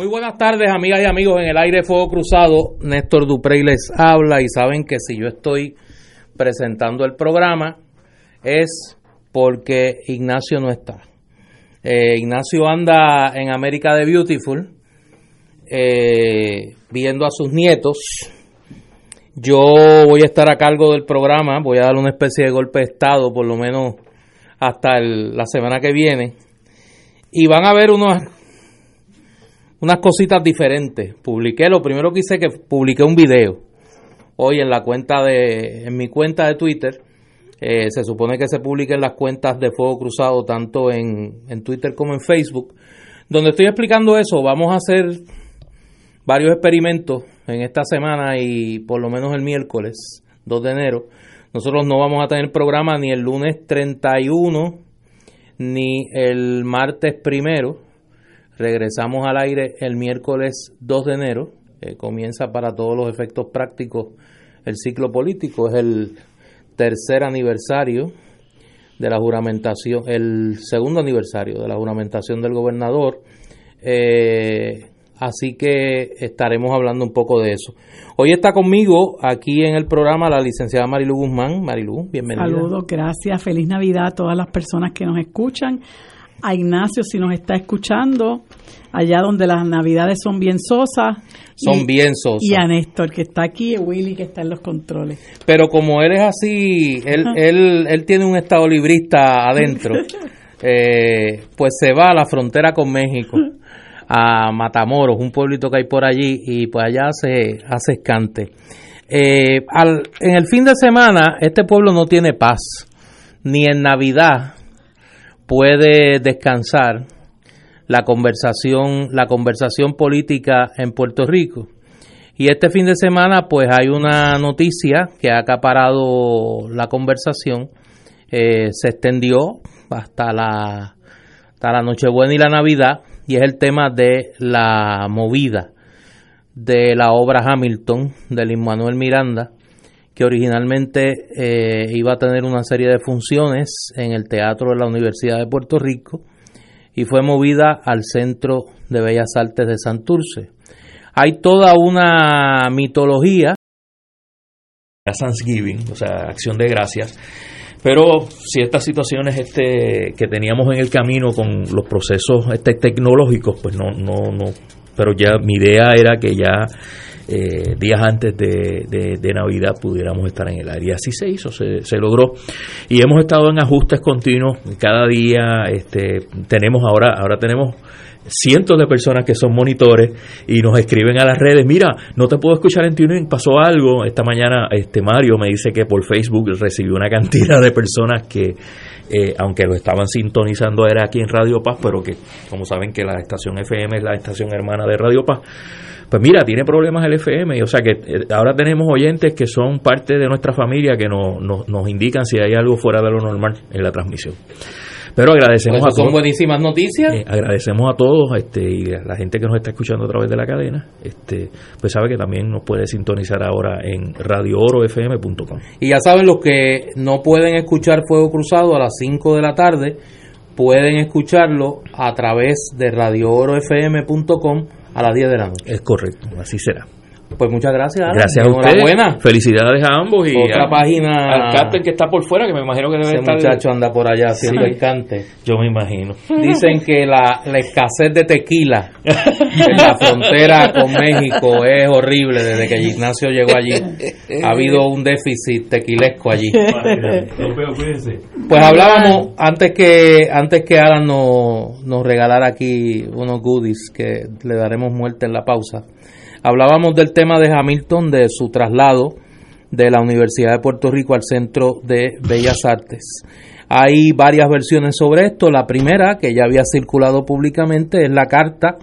Muy buenas tardes, amigas y amigos en el aire Fuego Cruzado. Néstor Duprey les habla y saben que si yo estoy presentando el programa es porque Ignacio no está. Eh, Ignacio anda en América de Beautiful eh, viendo a sus nietos. Yo voy a estar a cargo del programa, voy a dar una especie de golpe de estado por lo menos hasta la semana que viene. Y van a ver unos unas cositas diferentes. Publiqué, lo primero que hice que publiqué un video hoy en la cuenta de, en mi cuenta de Twitter. Eh, se supone que se publiquen las cuentas de Fuego Cruzado tanto en, en Twitter como en Facebook, donde estoy explicando eso. Vamos a hacer varios experimentos en esta semana y por lo menos el miércoles 2 de enero. Nosotros no vamos a tener programa ni el lunes 31 ni el martes primero Regresamos al aire el miércoles 2 de enero. comienza para todos los efectos prácticos el ciclo político. Es el tercer aniversario de la juramentación, el segundo aniversario de la juramentación del gobernador. Eh, así que estaremos hablando un poco de eso. Hoy está conmigo aquí en el programa la licenciada Marilu Guzmán. Marilu, bienvenida. Saludos, gracias. Feliz Navidad a todas las personas que nos escuchan a Ignacio si nos está escuchando, allá donde las navidades son bien sosas. Son bien sosas. Y a Néstor, que está aquí, y Willy, que está en los controles. Pero como él es así, él, él, él tiene un estado librista adentro, eh, pues se va a la frontera con México, a Matamoros, un pueblito que hay por allí, y pues allá hace, hace escante. Eh, al, en el fin de semana, este pueblo no tiene paz, ni en Navidad, puede descansar la conversación, la conversación política en Puerto Rico. Y este fin de semana, pues hay una noticia que ha acaparado la conversación, eh, se extendió hasta la, hasta la Nochebuena y la Navidad, y es el tema de la movida de la obra Hamilton de Lin Manuel Miranda, que originalmente eh, iba a tener una serie de funciones en el Teatro de la Universidad de Puerto Rico y fue movida al Centro de Bellas Artes de Santurce. Hay toda una mitología. Thanksgiving, o sea, acción de gracias. Pero si estas situaciones este, que teníamos en el camino con los procesos este, tecnológicos, pues no, no, no. Pero ya mi idea era que ya eh, días antes de, Navidad pudiéramos estar en el área. Así se hizo, se, se, logró. Y hemos estado en ajustes continuos. Cada día este, tenemos ahora, ahora tenemos cientos de personas que son monitores y nos escriben a las redes, mira, no te puedo escuchar en TuneIn, pasó algo. Esta mañana este Mario me dice que por Facebook recibió una cantidad de personas que, eh, aunque lo estaban sintonizando era aquí en Radio Paz, pero que como saben que la estación FM es la estación hermana de Radio Paz, pues mira, tiene problemas el FM, o sea que eh, ahora tenemos oyentes que son parte de nuestra familia que nos, nos, indican si hay algo fuera de lo normal en la transmisión. Pero agradecemos pues a todos. Son buenísimas noticias. Eh, agradecemos a todos este, y a la gente que nos está escuchando a través de la cadena. Este, pues sabe que también nos puede sintonizar ahora en radioorofm.com. Y ya saben, los que no pueden escuchar Fuego Cruzado a las 5 de la tarde, pueden escucharlo a través de radioorofm.com a las 10 de la noche. Es correcto, así será. Pues muchas gracias. Gracias a ustedes. Felicidades a ambos y otra página al captain que está por fuera, que me imagino que debe ese muchacho anda por allá haciendo el cante. Yo me imagino. Dicen que la, la escasez de tequila en la frontera con México es horrible desde que Ignacio llegó allí. Ha habido un déficit tequilesco allí. Pues hablábamos antes que antes que Alan nos, nos regalara aquí unos goodies que le daremos muerte en la pausa. Hablábamos del tema de Hamilton, de su traslado de la Universidad de Puerto Rico al Centro de Bellas Artes. Hay varias versiones sobre esto. La primera, que ya había circulado públicamente, es la carta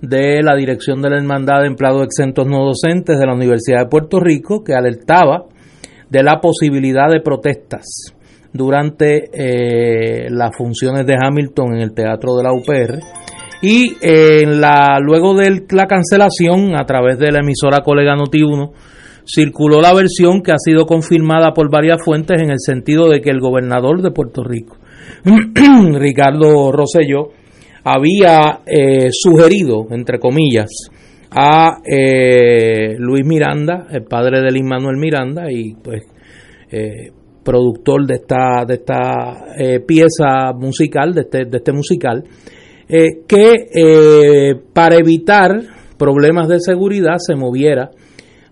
de la Dirección de la Hermandad de Empleados Exentos No Docentes de la Universidad de Puerto Rico, que alertaba de la posibilidad de protestas durante eh, las funciones de Hamilton en el Teatro de la UPR. Y eh, en la, luego de la cancelación, a través de la emisora colega Noti1, circuló la versión que ha sido confirmada por varias fuentes en el sentido de que el gobernador de Puerto Rico, Ricardo Rosselló, había eh, sugerido, entre comillas, a eh, Luis Miranda, el padre de Lin Manuel Miranda, y pues eh, productor de esta, de esta pieza musical, de este, de este musical, que para evitar problemas de seguridad se moviera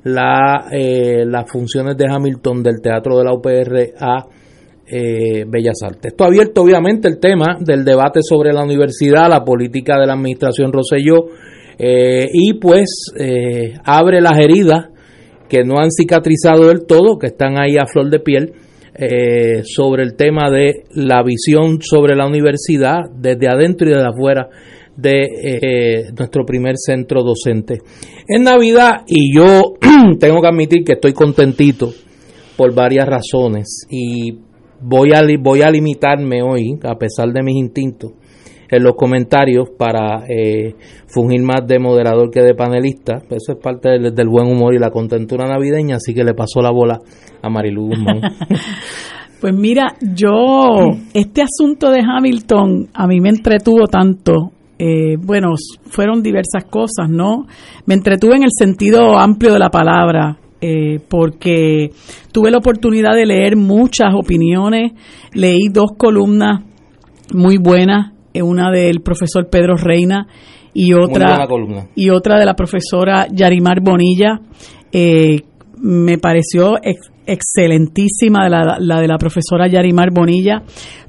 la, las funciones de Hamilton del Teatro de la UPR a eh, Bellas Artes. Esto ha abierto obviamente el tema del debate sobre la universidad, la política de la administración Roselló eh, y pues eh, abre las heridas que no han cicatrizado del todo, que están ahí a flor de piel, sobre el tema de la visión sobre la universidad desde adentro y desde afuera de nuestro primer centro docente. En Navidad, y yo tengo que admitir que estoy contentito por varias razones, y voy a, voy a limitarme hoy, a pesar de mis instintos, en los comentarios para eh, fungir más de moderador que de panelista. Eso es parte del, del, buen humor y la contentura navideña, así que le pasó la bola a Marilu Guzmán. pues mira, yo, este asunto de Hamilton a mí me entretuvo tanto. Eh, bueno, fueron diversas cosas, ¿no? Me entretuve en el sentido amplio de la palabra. Eh, porque tuve la oportunidad de leer muchas opiniones, leí dos columnas muy buenas, una del profesor Pedro Reina y otra, y otra de la profesora Yarimar Bonilla. Eh, me pareció excelentísima la, la de la profesora Yarimar Bonilla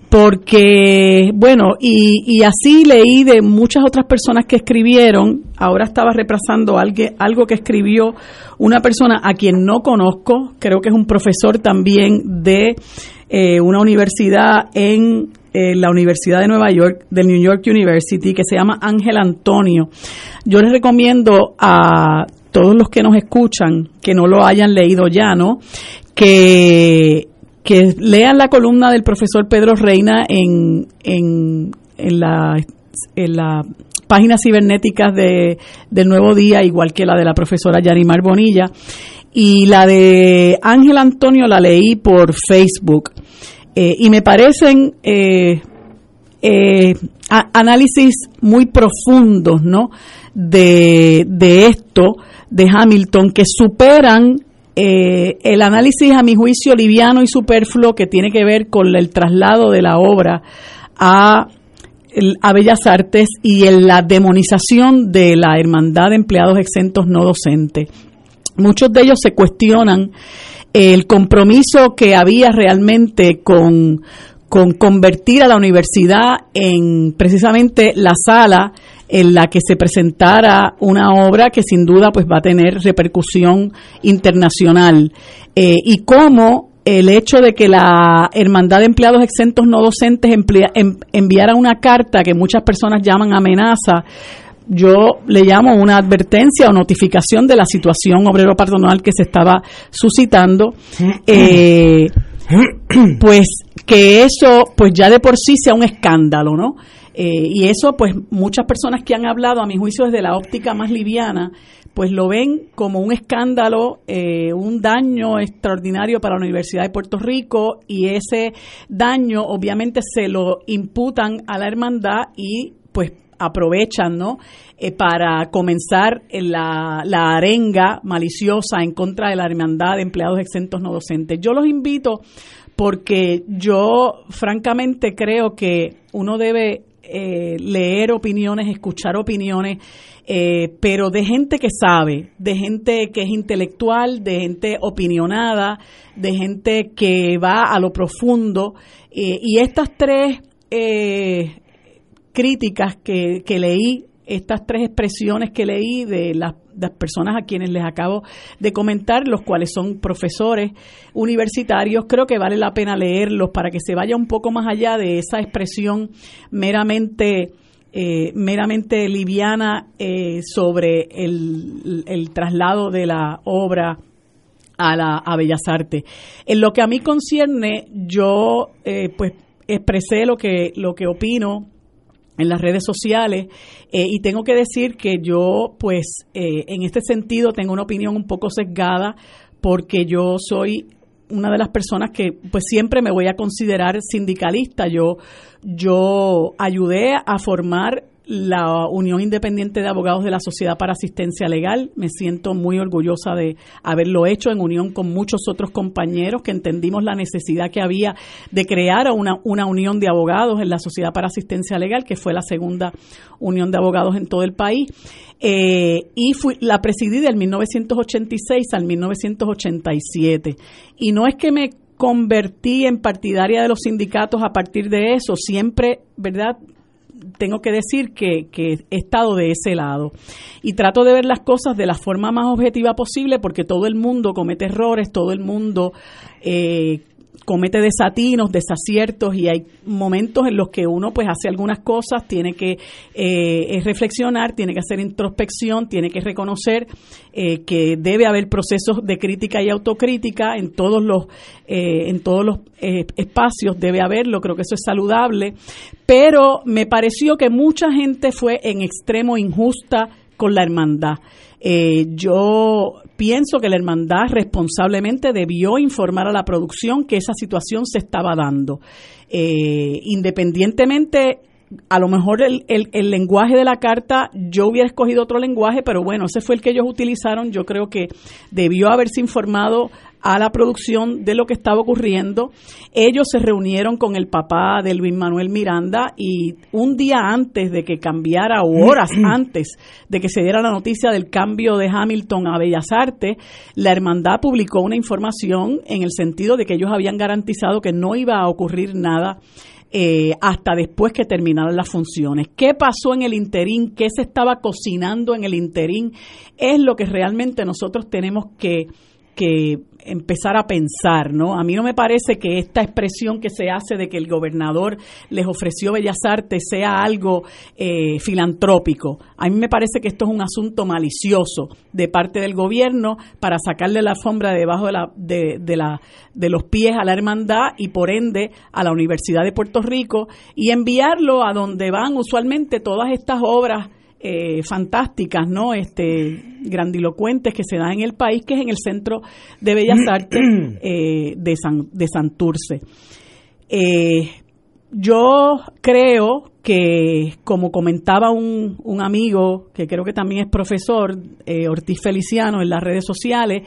porque, bueno, y, y, así leí de muchas otras personas que escribieron, ahora estaba repasando algo, algo que escribió una persona a quien no conozco, creo que es un profesor también de eh, una universidad en eh, la Universidad de Nueva York, del New York University, que se llama Ángel Antonio. Yo les recomiendo a todos los que nos escuchan, que no lo hayan leído ya, ¿no? Que que lean la columna del profesor Pedro Reina en, en, en la, en la páginas cibernéticas de, del Nuevo Día, igual que la de la profesora Yarimar Bonilla. Y la de Ángel Antonio la leí por Facebook. Eh, y me parecen eh, eh, análisis muy profundos, ¿no? De, de esto, de Hamilton, que superan eh, el análisis, a mi juicio, liviano y superfluo que tiene que ver con el traslado de la obra a, a Bellas Artes y en la demonización de la Hermandad de Empleados Exentos No Docentes. Muchos de ellos se cuestionan el compromiso que había realmente con, con convertir a la universidad en precisamente la sala en la que se presentara una obra que sin duda pues va a tener repercusión internacional. Eh, y cómo el hecho de que la Hermandad de Empleados Exentos No Docentes em, enviara una carta que muchas personas llaman amenaza, yo le llamo una advertencia o notificación de la situación obrero patronal que se estaba suscitando, eh, pues que eso pues ya de por sí sea un escándalo, ¿no? Eh, y eso, pues muchas personas que han hablado, a mi juicio, desde la óptica más liviana, pues lo ven como un escándalo, eh, un daño extraordinario para la Universidad de Puerto Rico y ese daño obviamente se lo imputan a la hermandad y pues aprovechan, ¿no? Eh, para comenzar la, la arenga maliciosa en contra de la hermandad de empleados exentos no docentes. Yo los invito porque yo francamente creo que uno debe eh, leer opiniones, escuchar opiniones, eh, pero de gente que sabe, de gente que es intelectual, de gente opinionada, de gente que va a lo profundo. Eh, y estas tres críticas que, que leí estas tres expresiones que leí de las, personas a quienes les acabo de comentar, los cuales son profesores universitarios, creo que vale la pena leerlos para que se vaya un poco más allá de esa expresión meramente eh, meramente liviana eh, sobre el, el, traslado de la obra a la a Bellas Artes. En lo que a mí concierne, yo eh, pues expresé lo que lo que opino en las redes sociales y tengo que decir que yo pues en este sentido tengo una opinión un poco sesgada porque yo soy una de las personas que pues siempre me voy a considerar sindicalista. Yo, yo ayudé a formar la Unión Independiente de Abogados de la Sociedad para Asistencia Legal. Me siento muy orgullosa de haberlo hecho en unión con muchos otros compañeros que entendimos la necesidad que había de crear una, una unión de abogados en la Sociedad para Asistencia Legal, que fue la segunda unión de abogados en todo el país. Eh, y fui, la presidí del 1986 al 1987. Y no es que me convertí en partidaria de los sindicatos a partir de eso, siempre, ¿verdad? Tengo que decir que, he estado de ese lado. Y trato de ver las cosas de la forma más objetiva posible porque todo el mundo comete errores, todo el mundo eh, comete desatinos, desaciertos y hay momentos en los que uno pues hace algunas cosas, tiene que eh, reflexionar, tiene que hacer introspección, tiene que reconocer eh, que debe haber procesos de crítica y autocrítica en todos los eh, en todos los espacios debe haberlo, creo que eso es saludable, pero me pareció que mucha gente fue en extremo injusta con la hermandad. Eh, yo pienso que la hermandad responsablemente debió informar a la producción que esa situación se estaba dando. Eh, independientemente a lo mejor el, el, lenguaje de la carta, yo hubiera escogido otro lenguaje, pero bueno, ese fue el que ellos utilizaron. Yo creo que debió haberse informado a la producción de lo que estaba ocurriendo. Ellos se reunieron con el papá de Luis Manuel Miranda y un día antes de que cambiara, o horas antes de que se diera la noticia del cambio de Hamilton a Bellas Artes, la hermandad publicó una información en el sentido de que ellos habían garantizado que no iba a ocurrir nada eh, hasta después que terminaran las funciones. ¿Qué pasó en el interín? ¿Qué se estaba cocinando en el interín? Es lo que realmente nosotros tenemos que que empezar a pensar, ¿no? A mí no me parece que esta expresión que se hace de que el gobernador les ofreció Bellas Artes sea algo eh, filantrópico. A mí me parece que esto es un asunto malicioso de parte del gobierno para sacarle la alfombra debajo de, la, de, de, la, de los pies a la hermandad y por ende a la Universidad de Puerto Rico y enviarlo a donde van usualmente todas estas obras eh, fantásticas, ¿no? Este, grandilocuentes que se dan en el país, que es en el Centro de Bellas Artes eh, de, San, de Santurce. Eh, yo creo que, como comentaba un, un, amigo, que creo que también es profesor, Ortiz Feliciano, en las redes sociales,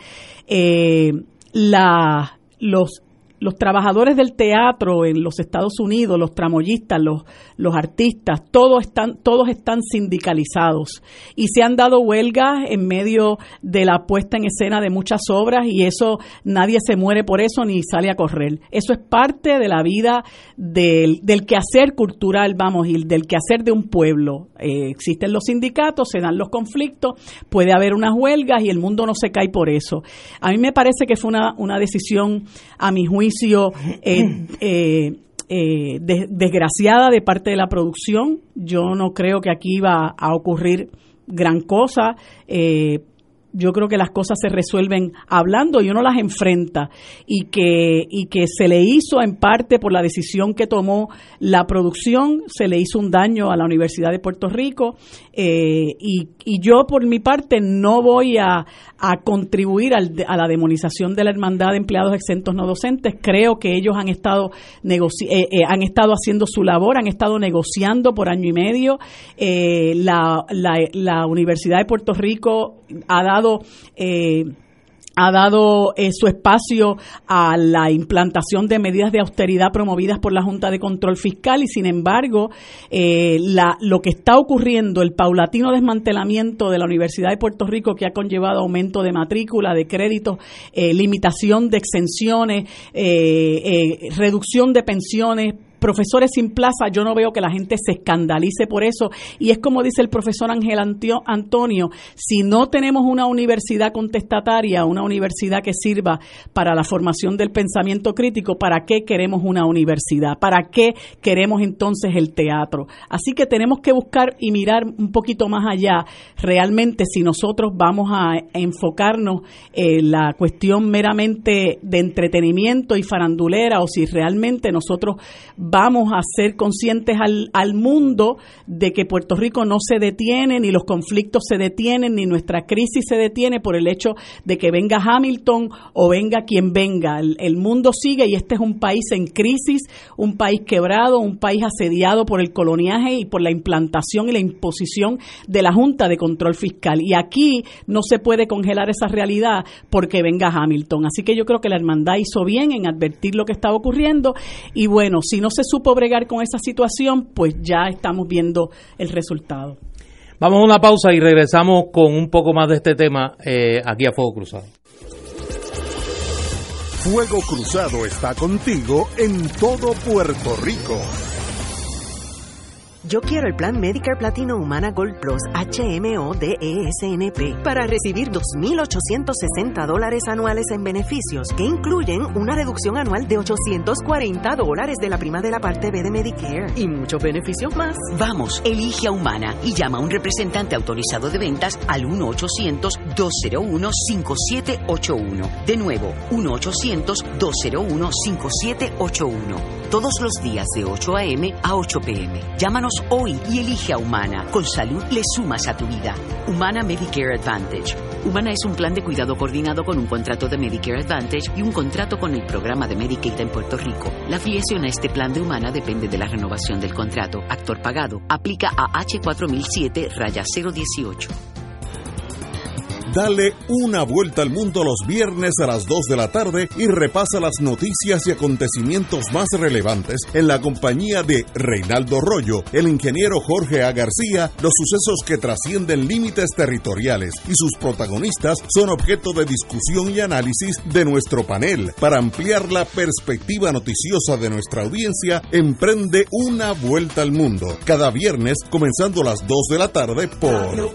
la, los los trabajadores del teatro en los Estados Unidos, los tramoyistas, los, artistas, todos están, todos están sindicalizados y se han dado huelgas en medio de la puesta en escena de muchas obras y eso nadie se muere por eso ni sale a correr. Eso es parte de la vida del, del quehacer cultural, vamos, y del quehacer de un pueblo. Eh, existen los sindicatos, se dan los conflictos, puede haber unas huelgas y el mundo no se cae por eso. A mí me parece que fue una, una decisión, a mi juicio, eh, eh, eh, desgraciada de parte de la producción. Yo no creo que aquí va a ocurrir gran cosa yo creo que las cosas se resuelven hablando y uno las enfrenta. Y que, y que se le hizo en parte por la decisión que tomó la producción, se le hizo un daño a la Universidad de Puerto Rico. Eh, y, y, yo por mi parte no voy a, a contribuir al, a la demonización de la hermandad de empleados exentos no docentes, creo que ellos han estado, eh, eh, han estado haciendo su labor, han estado negociando por año y medio, la, la, la Universidad de Puerto Rico ha dado eh, ha dado eh, su espacio a la implantación de medidas de austeridad promovidas por la Junta de Control Fiscal y sin embargo eh, la, lo que está ocurriendo, el paulatino desmantelamiento de la Universidad de Puerto Rico que ha conllevado aumento de matrícula, de créditos, limitación de exenciones, reducción de pensiones, profesores sin plaza, yo no veo que la gente se escandalice por eso. Y es como dice el profesor Ángel Antonio, si no tenemos una universidad contestataria, una universidad que sirva para la formación del pensamiento crítico, ¿para qué queremos una universidad? ¿Para qué queremos entonces el teatro? Así que tenemos que buscar y mirar un poquito más allá realmente si nosotros vamos a enfocarnos en la cuestión meramente de entretenimiento y farandulera o si realmente nosotros vamos a ser conscientes al, al mundo de que Puerto Rico no se detiene, ni los conflictos se detienen, ni nuestra crisis se detiene por el hecho de que venga Hamilton o venga quien venga. El, mundo sigue y este es un país en crisis, un país quebrado, un país asediado por el coloniaje y por la implantación y la imposición de la Junta de Control Fiscal. Y aquí no se puede congelar esa realidad porque venga Hamilton. Así que yo creo que la hermandad hizo bien en advertir lo que estaba ocurriendo y bueno, si no se supo bregar con esa situación, pues ya estamos viendo el resultado. Vamos a una pausa y regresamos con un poco más de este tema eh, aquí a Fuego Cruzado. Fuego Cruzado está contigo en todo Puerto Rico. Yo quiero el plan Medicare Platino Humana Gold Plus HMO DESNP para recibir 2.860 dólares anuales en beneficios que incluyen una reducción anual de 840 dólares de la prima de la parte B de Medicare y muchos beneficios más. Vamos, elige a Humana y llama a un representante autorizado de ventas al 1-800-201-5781. De nuevo, 1-800-201-5781. Todos los días de 8 a.m. a 8 p.m. Llámanos hoy y elige a Humana. Con salud le sumas a tu vida. Humana Medicare Advantage. Humana es un plan de cuidado coordinado con un contrato de Medicare Advantage y un contrato con el programa de Medicaid en Puerto Rico. La afiliación a este plan de Humana depende de la renovación del contrato. Actor pagado. Aplica a H4007 raya 018. Dale una vuelta al mundo los viernes a las 2 de la tarde y repasa las noticias y acontecimientos más relevantes en la compañía de Reinaldo Rollo, el ingeniero Jorge A. García, los sucesos que trascienden límites territoriales y sus protagonistas son objeto de discusión y análisis de nuestro panel. Para ampliar la perspectiva noticiosa de nuestra audiencia, emprende una vuelta al mundo cada viernes comenzando a las 2 de la tarde por...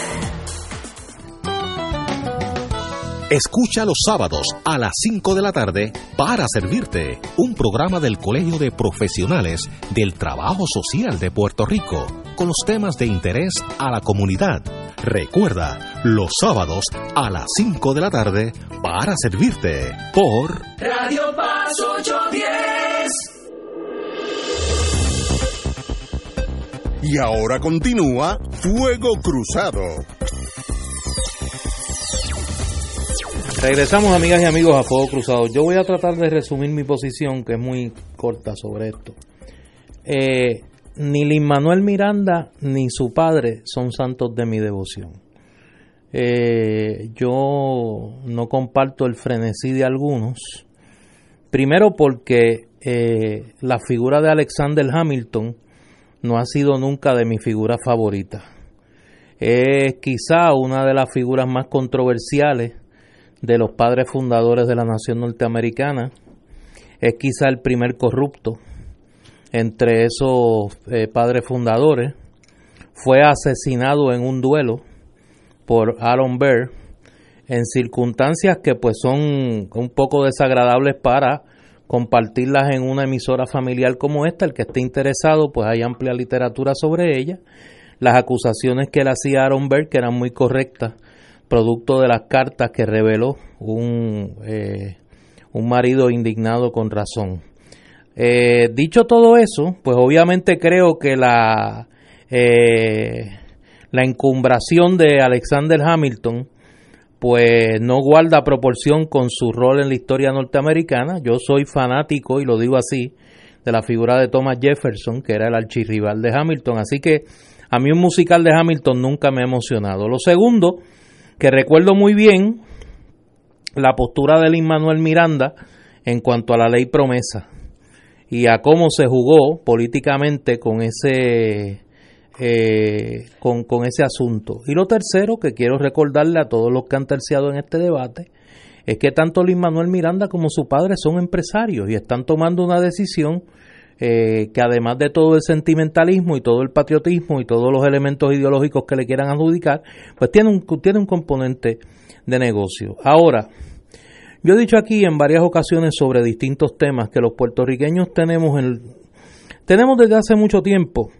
Escucha los sábados a las 5 de la tarde para servirte un programa del Colegio de Profesionales del Trabajo Social de Puerto Rico con los temas de interés a la comunidad. Recuerda, los sábados a las 5 de la tarde para servirte por Radio Paz 810. Y ahora continúa Fuego Cruzado. Regresamos, amigas y amigos, a Fuego Cruzado. Yo voy a tratar de resumir mi posición, que es muy corta sobre esto. Eh, ni Lin Manuel Miranda ni su padre son santos de mi devoción. Eh, yo no comparto el frenesí de algunos. Primero porque eh, la figura de Alexander Hamilton no ha sido nunca de mi figura favorita. Es quizá una de las figuras más controversiales de los padres fundadores de la nación norteamericana. Es quizá el primer corrupto entre esos eh, padres fundadores. Fue asesinado en un duelo por Aaron Burr en circunstancias que pues son un poco desagradables para compartirlas en una emisora familiar como esta. El que esté interesado, pues hay amplia literatura sobre ella. Las acusaciones que le hacía Aaron Burr, que eran muy correctas, producto de las cartas que reveló un, eh, un marido indignado con razón. Eh, dicho todo eso, pues obviamente creo que la, eh, la encumbración de Alexander Hamilton pues no guarda proporción con su rol en la historia norteamericana. Yo soy fanático, y lo digo así, de la figura de Thomas Jefferson, que era el archirrival de Hamilton. Así que a mí un musical de Hamilton nunca me ha emocionado. Lo segundo, que recuerdo muy bien la postura de Lin Manuel Miranda en cuanto a la ley promesa y a cómo se jugó políticamente con ese eh, con, con, ese asunto. Y lo tercero que quiero recordarle a todos los que han terciado en este debate es que tanto Luis Manuel Miranda como su padre son empresarios y están tomando una decisión eh, que además de todo el sentimentalismo y todo el patriotismo y todos los elementos ideológicos que le quieran adjudicar, pues tiene un, tiene un componente de negocio. Ahora, yo he dicho aquí en varias ocasiones sobre distintos temas que los puertorriqueños tenemos, el, tenemos desde hace mucho tiempo,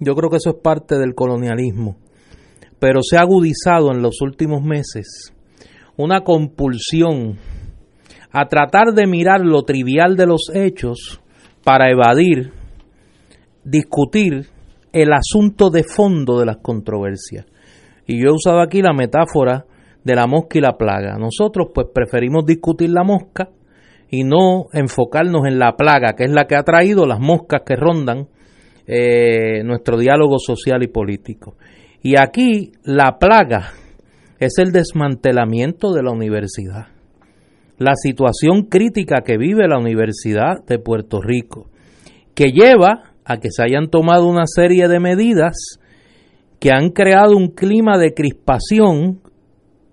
yo creo que eso es parte del colonialismo, pero se ha agudizado en los últimos meses una compulsión a tratar de mirar lo trivial de los hechos para evadir, discutir el asunto de fondo de las controversias. Y yo he usado aquí la metáfora de la mosca y la plaga. Nosotros pues preferimos discutir la mosca y no enfocarnos en la plaga, que es la que ha traído las moscas que rondan eh, nuestro diálogo social y político. Y aquí la plaga es el desmantelamiento de la universidad. La situación crítica que vive la Universidad de Puerto Rico, que lleva a que se hayan tomado una serie de medidas que han creado un clima de crispación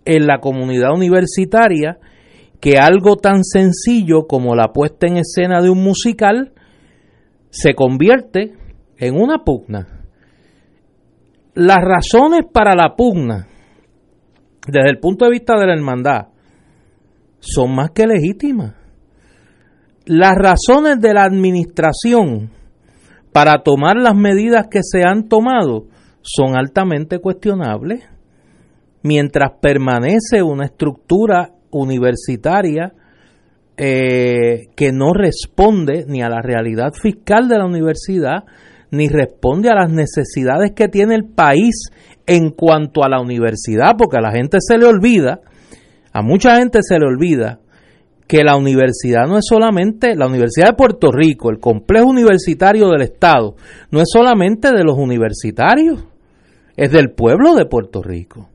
en la comunidad universitaria que algo tan sencillo como la puesta en escena de un musical se convierte en una pugna. Las razones para la pugna desde el punto de vista de la hermandad, son más que legítimas. Las razones de la administración para tomar las medidas que se han tomado son altamente cuestionables, mientras permanece una estructura universitaria eh, que no responde ni a la realidad fiscal de la universidad, ni responde a las necesidades que tiene el país en cuanto a la universidad, porque a la gente se le olvida, a mucha gente se le olvida que la universidad no es solamente la Universidad de Puerto Rico, el complejo universitario del Estado, no es solamente de los universitarios, es del pueblo de Puerto Rico.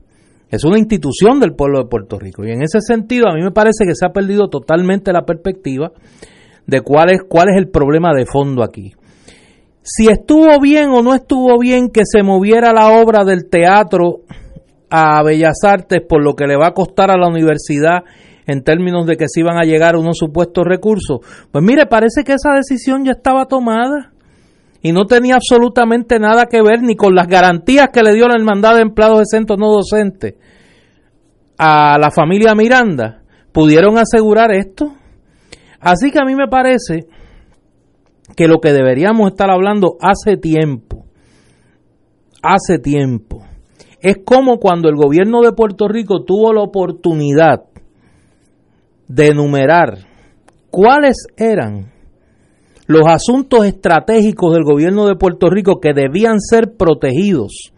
Es una institución del pueblo de Puerto Rico. Y en ese sentido a mí me parece que se ha perdido totalmente la perspectiva de cuál es, cuál es el problema de fondo aquí si estuvo bien o no estuvo bien que se moviera la obra del teatro a Bellas Artes por lo que le va a costar a la universidad en términos de que se iban a llegar unos supuestos recursos. Pues mire, parece que esa decisión ya estaba tomada y no tenía absolutamente nada que ver ni con las garantías que le dio la hermandad de empleados de centros no docentes a la familia Miranda. ¿Pudieron asegurar esto? Así que a mí me parece que lo que deberíamos estar hablando hace tiempo, hace tiempo, es como cuando el gobierno de Puerto Rico tuvo la oportunidad de enumerar cuáles eran los asuntos estratégicos del gobierno de Puerto Rico que debían ser protegidos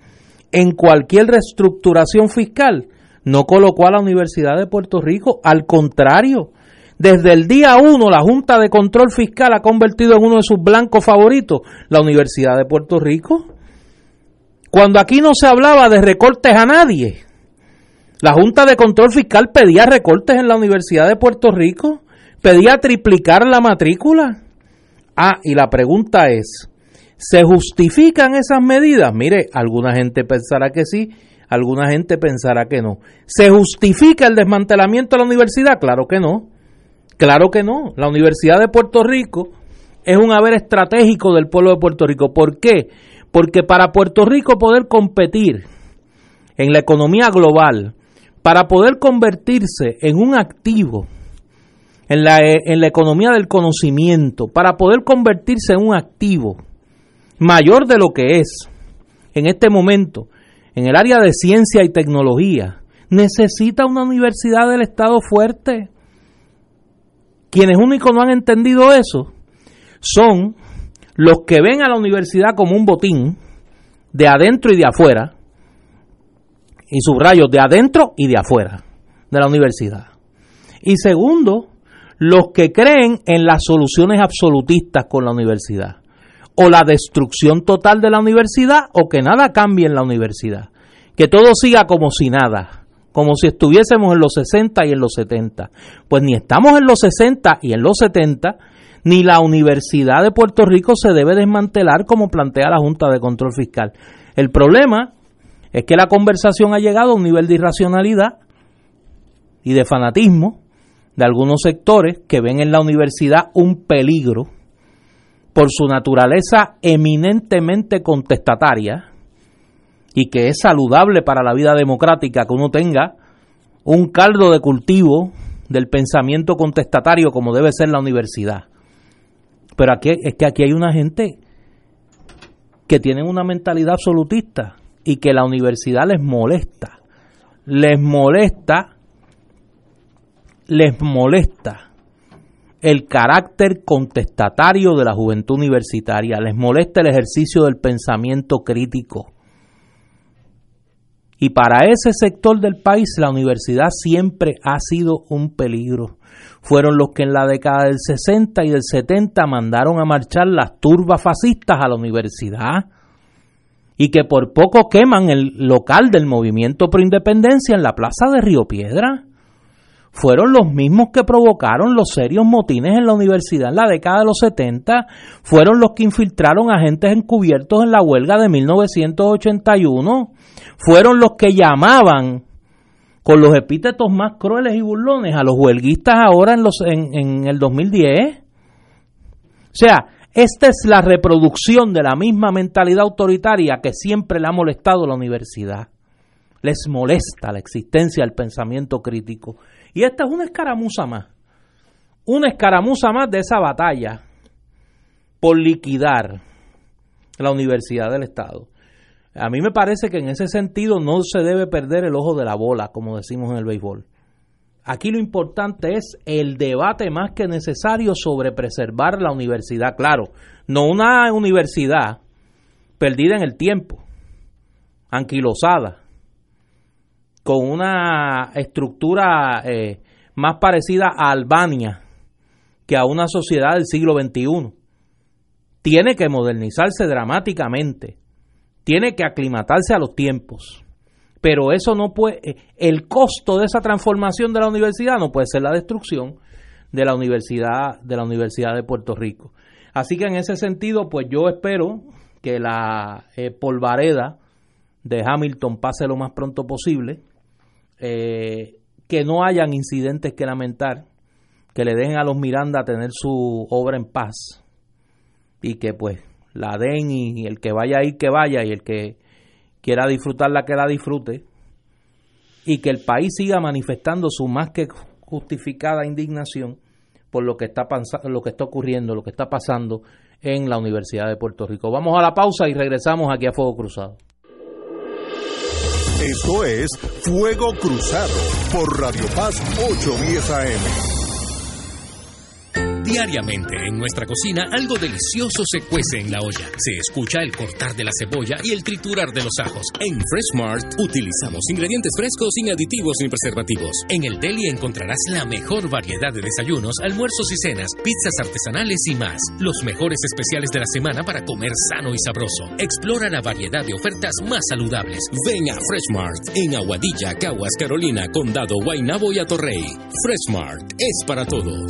en cualquier reestructuración fiscal, no colocó a la Universidad de Puerto Rico, al contrario, desde el día uno, la Junta de Control Fiscal ha convertido en uno de sus blancos favoritos la Universidad de Puerto Rico. Cuando aquí no se hablaba de recortes a nadie, la Junta de Control Fiscal pedía recortes en la Universidad de Puerto Rico, pedía triplicar la matrícula. Ah, y la pregunta es, ¿se justifican esas medidas? Mire, alguna gente pensará que sí, alguna gente pensará que no. ¿Se justifica el desmantelamiento de la universidad? Claro que no. Claro que no. La Universidad de Puerto Rico es un haber estratégico del pueblo de Puerto Rico. ¿Por qué? Porque para Puerto Rico poder competir en la economía global, para poder convertirse en un activo en la, economía del conocimiento, para poder convertirse en un activo mayor de lo que es en este momento en el área de ciencia y tecnología, necesita una universidad del Estado fuerte. Quienes únicos no han entendido eso son los que ven a la universidad como un botín de adentro y de afuera, y subrayo, de adentro y de afuera de la universidad. Y segundo, los que creen en las soluciones absolutistas con la universidad. o la destrucción total de la universidad o que nada cambie en la universidad. Que todo siga como si nada, como si estuviésemos en los 60 y en los 70. Pues ni estamos en los 60 y en los 70, ni la Universidad de Puerto Rico se debe desmantelar como plantea la Junta de Control Fiscal. El problema es que la conversación ha llegado a un nivel de irracionalidad y de fanatismo de algunos sectores que ven en la universidad un peligro por su naturaleza eminentemente contestataria y que es saludable para la vida democrática que uno tenga un caldo de cultivo del pensamiento contestatario como debe ser la universidad. Pero aquí es que aquí hay una gente que tienen una mentalidad absolutista y que la universidad les molesta. Les molesta les molesta el carácter contestatario de la juventud universitaria, les molesta el ejercicio del pensamiento crítico. Y para ese sector del país la universidad siempre ha sido un peligro. Fueron los que en la década del 60 y del 70 mandaron a marchar las turbas fascistas a la universidad y que por poco queman el local del movimiento pro independencia en la plaza de Río Piedra. Fueron los mismos que provocaron los serios motines en la universidad en la década de los 70, fueron los que infiltraron agentes encubiertos en la huelga de 1981, fueron los que llamaban con los epítetos más crueles y burlones a los huelguistas ahora en, los, en, en el 2010. O sea, esta es la reproducción de la misma mentalidad autoritaria que siempre le ha molestado a la universidad. Les molesta la existencia del pensamiento crítico. Y esta es una escaramuza más. Una escaramuza más de esa batalla por liquidar la Universidad del Estado. A mí me parece que en ese sentido no se debe perder el ojo de la bola, como decimos en el béisbol. Aquí lo importante es el debate más que necesario sobre preservar la universidad. Claro, no una universidad perdida en el tiempo, anquilosada, con una estructura eh, más parecida a Albania que a una sociedad del siglo XXI. Tiene que modernizarse dramáticamente, tiene que aclimatarse a los tiempos, pero eso no puede, eh, el costo de esa transformación de la universidad no puede ser la destrucción de la universidad de la Universidad de Puerto Rico. Así que en ese sentido, pues yo espero que la eh, polvareda de Hamilton pase lo más pronto posible eh, que no hayan incidentes que lamentar, que le dejen a los Miranda tener su obra en paz y que pues la den y el que vaya a ir que vaya y el que quiera disfrutarla que la disfrute y que el país siga manifestando su más que justificada indignación por lo que está lo que está ocurriendo, lo que está pasando en la Universidad de Puerto Rico. Vamos a la pausa y regresamos aquí a Fuego Cruzado. Esto es Fuego Cruzado por Radio Paz 810 AM. Diariamente en nuestra cocina algo delicioso se cuece en la olla. Se escucha el cortar de la cebolla y el triturar de los ajos. En Freshmart utilizamos ingredientes frescos sin aditivos ni preservativos. En el deli encontrarás la mejor variedad de desayunos, almuerzos y cenas, pizzas artesanales y más. Los mejores especiales de la semana para comer sano y sabroso. Explora la variedad de ofertas más saludables. Ven a Freshmart en Aguadilla, Caguas, Carolina, Condado, Guaynabo y Atorrey. Freshmart es para todos.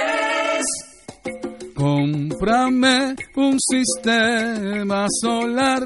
Cómprame un sistema solar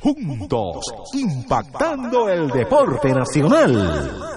Juntos, impactando el deporte nacional.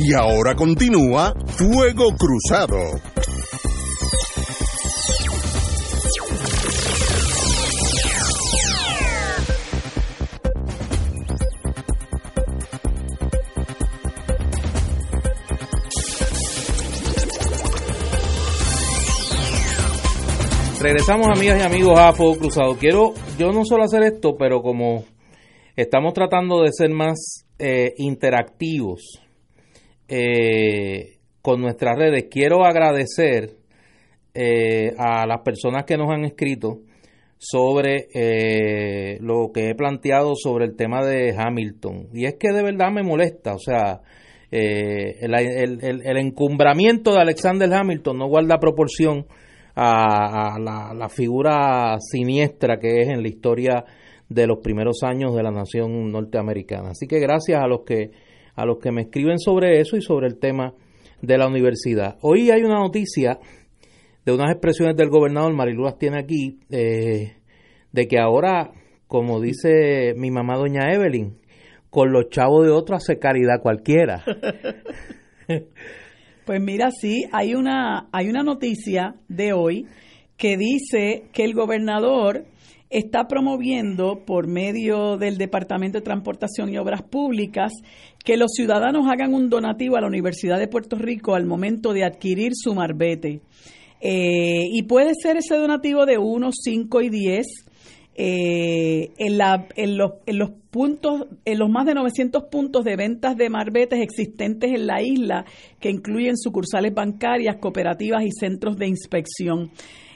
Y ahora continúa Fuego Cruzado. Regresamos amigas y amigos a Fuego Cruzado. Quiero yo no solo hacer esto, pero como estamos tratando de ser más eh, interactivos eh, con nuestras redes, quiero agradecer eh, a las personas que nos han escrito sobre eh, lo que he planteado sobre el tema de Hamilton. Y es que de verdad me molesta, o sea, eh, el, el- encumbramiento de Alexander Hamilton no guarda proporción a, a la, la figura siniestra que es en la historia de los primeros años de la nación norteamericana. Así que gracias a los que a los que me escriben sobre eso y sobre el tema de la universidad. Hoy hay una noticia de unas expresiones del gobernador, Marilu las tiene aquí, eh, de que ahora, como dice mi mamá doña Evelyn, con los chavos de otros hace caridad cualquiera. Pues mira, sí, hay una, hay una noticia de hoy que dice que el gobernador está promoviendo por medio del Departamento de Transportación y Obras Públicas que los ciudadanos hagan un donativo a la Universidad de Puerto Rico al momento de adquirir su marbete. Eh, y puede ser ese donativo de 1, 5 y 10 eh, en, la, en, los, en los puntos, en los más de 900 puntos de ventas de marbetes existentes en la isla, que incluyen sucursales bancarias, cooperativas y centros de inspección.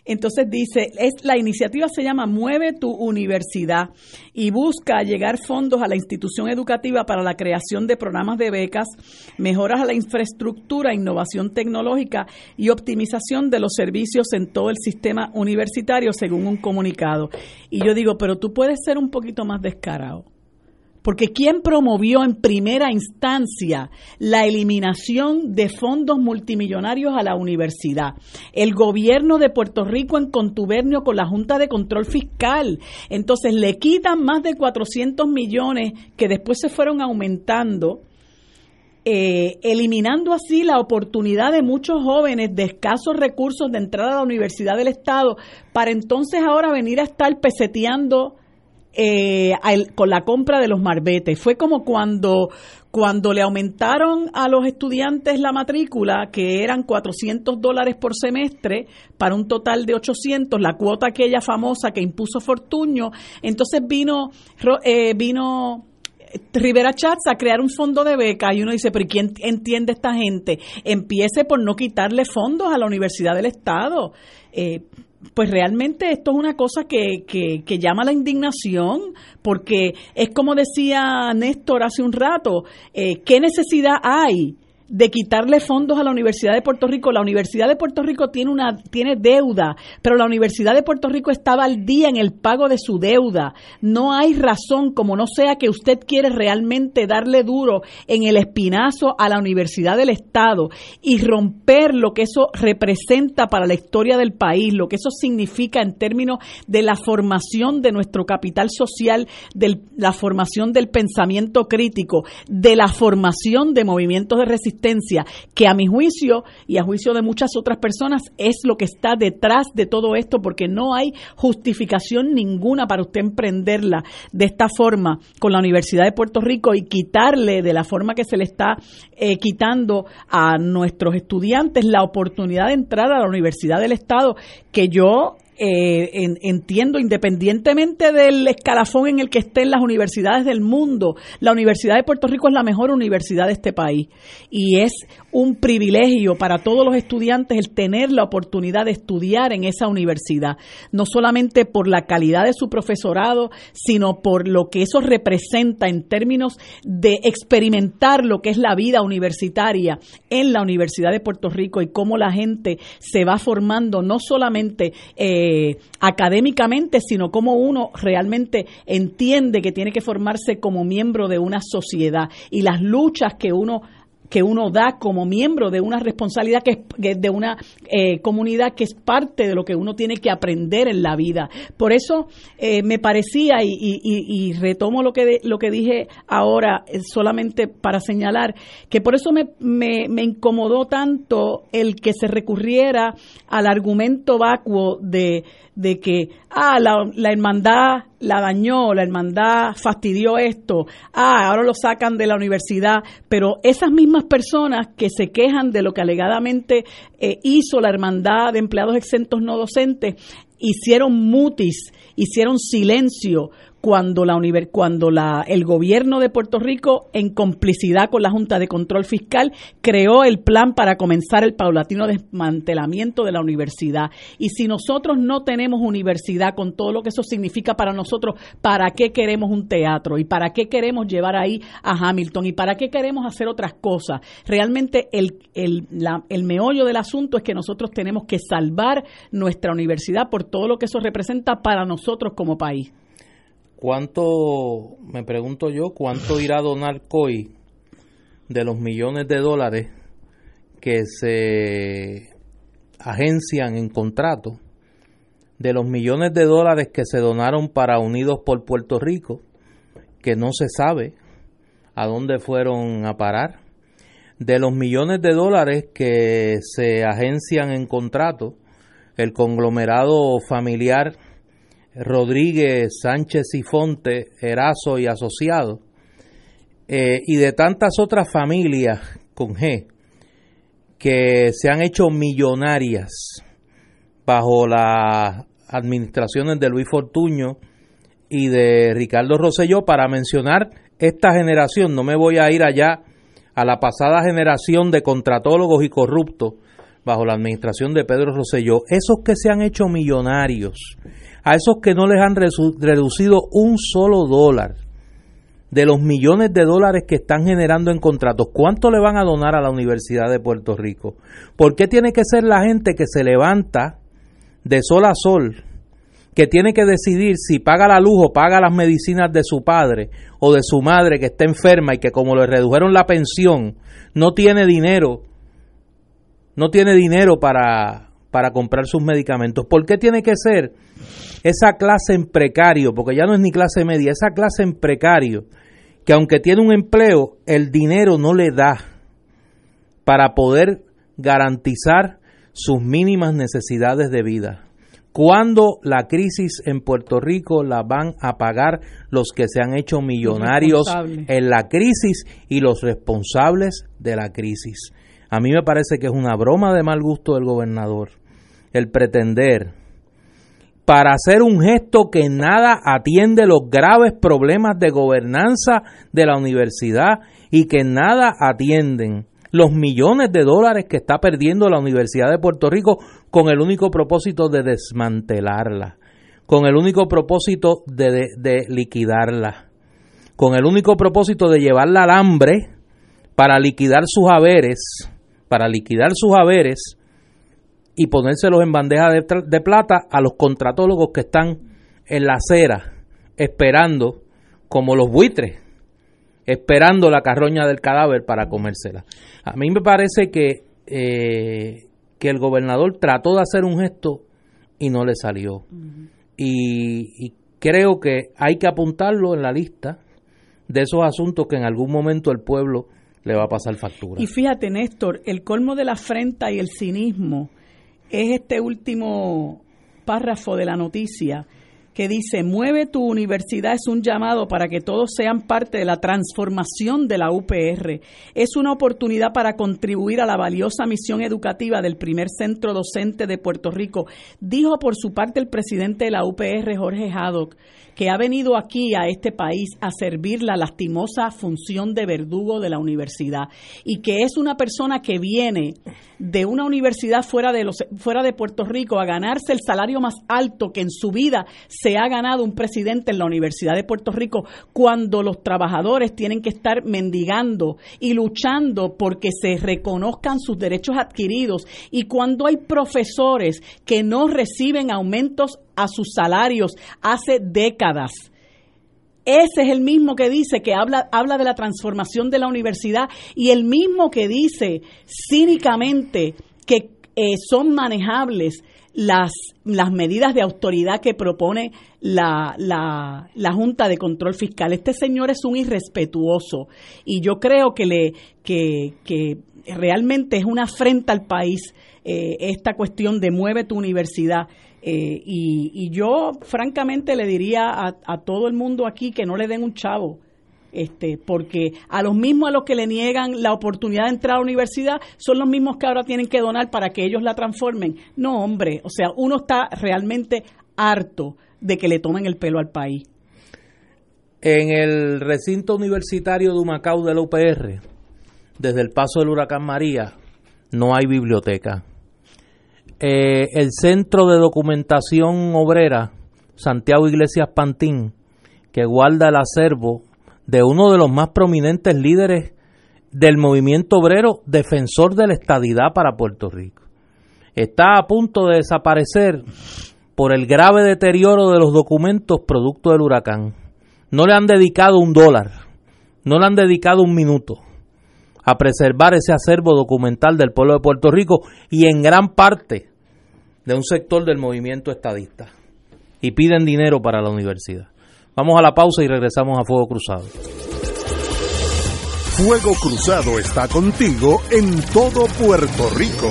Entonces dice, es, la iniciativa se llama Mueve tu Universidad y busca llegar fondos a la institución educativa para la creación de programas de becas, mejoras a la infraestructura, innovación tecnológica y optimización de los servicios en todo el sistema universitario, según un comunicado. Y yo digo, pero tú puedes ser un poquito más descarado. Porque ¿quién promovió en primera instancia la eliminación de fondos multimillonarios a la universidad? El gobierno de Puerto Rico en contubernio con la Junta de Control Fiscal. Entonces le quitan más de 400 millones que después se fueron aumentando. eh, eliminando así la oportunidad de muchos jóvenes de escasos recursos de entrar a la Universidad del Estado para entonces ahora venir a estar peseteando eh, al- con la compra de los marbetes. Fue como cuando, cuando le aumentaron a los estudiantes la matrícula, que eran 400 dólares por semestre, para un total de 800, la cuota aquella famosa que impuso Fortuño. Entonces vino, eh, vino Rivera Chats a crear un fondo de beca y uno dice, pero ¿y ¿quién entiende esta gente? Empiece por no quitarle fondos a la Universidad del Estado. Eh, pues realmente esto es una cosa que, que, que llama la indignación, porque es como decía Néstor hace un rato, eh, ¿qué necesidad hay? De quitarle fondos a la Universidad de Puerto Rico. La Universidad de Puerto Rico tiene una tiene deuda, pero la Universidad de Puerto Rico estaba al día en el pago de su deuda. No hay razón, como no sea que usted quiere realmente darle duro en el espinazo a la Universidad del Estado y romper lo que eso representa para la historia del país, lo que eso significa en términos de la formación de nuestro capital social, de la formación del pensamiento crítico, de la formación de movimientos de resistencia que a mi juicio y a juicio de muchas otras personas es lo que está detrás de todo esto, porque no hay justificación ninguna para usted emprenderla de esta forma con la Universidad de Puerto Rico y quitarle de la forma que se le está eh, quitando a nuestros estudiantes la oportunidad de entrar a la Universidad del Estado, que yo eh, entiendo, independientemente del escalafón en el que estén las universidades del mundo, la Universidad de Puerto Rico es la mejor universidad de este país. Y es un privilegio para todos los estudiantes el tener la oportunidad de estudiar en esa universidad, no solamente por la calidad de su profesorado, sino por lo que eso representa en términos de experimentar lo que es la vida universitaria en la Universidad de Puerto Rico y cómo la gente se va formando no solamente eh, académicamente, sino como uno realmente entiende que tiene que formarse como miembro de una sociedad y las luchas que uno que uno da como miembro de una responsabilidad que es de una eh, comunidad que es parte de lo que uno tiene que aprender en la vida. Por eso eh, me parecía y, retomo lo que lo que dije ahora eh, solamente para señalar que por eso me, me, incomodó tanto el que se recurriera al argumento vacuo de de que, ah, la, la, hermandad la dañó, la hermandad fastidió esto, ah, ahora lo sacan de la universidad, pero esas mismas personas que se quejan de lo que alegadamente eh, hizo la hermandad de empleados exentos no docentes, hicieron mutis, hicieron silencio cuando la cuando la el gobierno de Puerto Rico en complicidad con la Junta de Control Fiscal creó el plan para comenzar el paulatino desmantelamiento de la universidad. Y si nosotros no tenemos universidad con todo lo que eso significa para nosotros para qué queremos un teatro y para qué queremos llevar ahí a Hamilton y para qué queremos hacer otras cosas realmente el el, el meollo del asunto es que nosotros tenemos que salvar nuestra universidad por todo lo que eso representa para nosotros como país ¿Cuánto, me pregunto yo, cuánto irá a donar COI de los millones de dólares que se agencian en contrato, de los millones de dólares que se donaron para Unidos por Puerto Rico, que no se sabe a dónde fueron a parar, de los millones de dólares que se agencian en contrato, el conglomerado familiar Rodríguez, Sánchez y Fonte, Erazo y Asociados, eh, y de tantas otras familias con G que se han hecho millonarias bajo las administraciones de Luis Fortuño y de Ricardo Rosselló, para mencionar esta generación, no me voy a ir allá a la pasada generación de contratólogos y corruptos bajo la administración de Pedro Rosselló, esos que se han hecho millonarios, a esos que no les han reducido un solo dólar de los millones de dólares que están generando en contratos, ¿cuánto le van a donar a la Universidad de Puerto Rico? ¿Por qué tiene que ser la gente que se levanta de sol a sol, que tiene que decidir si paga la luz o paga las medicinas de su padre o de su madre que está enferma y que como le redujeron la pensión, no tiene dinero, no tiene dinero para, para comprar sus medicamentos? ¿Por qué tiene que ser esa clase en precario, porque ya no es ni clase media, esa clase en precario, que aunque tiene un empleo, el dinero no le da para poder garantizar sus mínimas necesidades de vida. ¿Cuándo la crisis en Puerto Rico la van a pagar los que se han hecho millonarios en la crisis y los responsables de la crisis? A mí me parece que es una broma de mal gusto del gobernador el pretender para hacer un gesto que nada atiende los graves problemas de gobernanza de la universidad y que nada atienden los millones de dólares que está perdiendo la Universidad de Puerto Rico con el único propósito de desmantelarla, con el único propósito de, de liquidarla, con el único propósito de llevarla al hambre para liquidar sus haberes, para liquidar sus haberes y ponérselos en bandeja de, plata a los contratólogos que están en la acera esperando como los buitres esperando la carroña del cadáver para comérsela. A mí me parece que, eh, que el gobernador trató de hacer un gesto y no le salió. y, y, creo que hay que apuntarlo en la lista de esos asuntos que en algún momento el pueblo le va a pasar factura. Y fíjate, Néstor, el colmo de la afrenta y el cinismo es este último párrafo de la noticia que dice, mueve tu universidad es un llamado para que todos sean parte de la transformación de la UPR. Es una oportunidad para contribuir a la valiosa misión educativa del primer centro docente de Puerto Rico, dijo por su parte el presidente de la UPR, Jorge Haddock, que ha venido aquí a este país a servir la lastimosa función de verdugo de la universidad y que es una persona que viene de una universidad fuera de los fuera de Puerto Rico a ganarse el salario más alto que en su vida se ha ganado un presidente en la Universidad de Puerto Rico cuando los trabajadores tienen que estar mendigando y luchando porque se reconozcan sus derechos adquiridos y cuando hay profesores que no reciben aumentos a sus salarios hace décadas. Ese es el mismo que dice que habla, habla de la transformación de la universidad y el mismo que dice cínicamente que eh, son manejables las, las medidas de autoridad que propone la, la, la, Junta de Control Fiscal. Este señor es un irrespetuoso y yo creo que, le, que, que realmente es una afrenta al país eh, esta cuestión de mueve tu universidad. Eh, y, yo, francamente, le diría a, a, todo el mundo aquí que no le den un chavo. Este, porque a los mismos a los que le niegan la oportunidad de entrar a la universidad son los mismos que ahora tienen que donar para que ellos la transformen. No, hombre, o sea, uno está realmente harto de que le tomen el pelo al país. En el recinto universitario de Humacao de la UPR, desde el paso del huracán María, no hay biblioteca. Eh, el Centro de Documentación Obrera, Santiago Iglesias Pantín, que guarda el acervo de uno de los más prominentes líderes del movimiento obrero defensor de la estadidad para Puerto Rico. Está a punto de desaparecer por el grave deterioro de los documentos producto del huracán. No le han dedicado un dólar, no le han dedicado un minuto a preservar ese acervo documental del pueblo de Puerto Rico y en gran parte de un sector del movimiento estadista y piden dinero para la universidad. Vamos a la pausa y regresamos a Fuego Cruzado. Fuego Cruzado está contigo en todo Puerto Rico.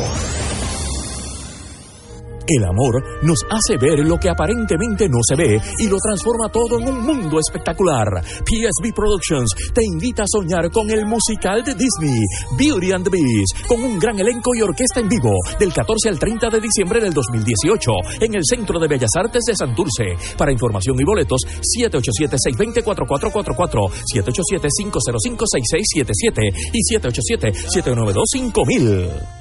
El amor nos hace ver lo que aparentemente no se ve y lo transforma todo en un mundo espectacular. PSB Productions te invita a soñar con el musical de Disney, Beauty and the Beast, con un gran elenco y orquesta en vivo del 14 al 30 de diciembre del 2018 en el Centro de Bellas Artes de Santurce. Para información y boletos, 787-620-4444, 787-505-6677 y 787-792-5000.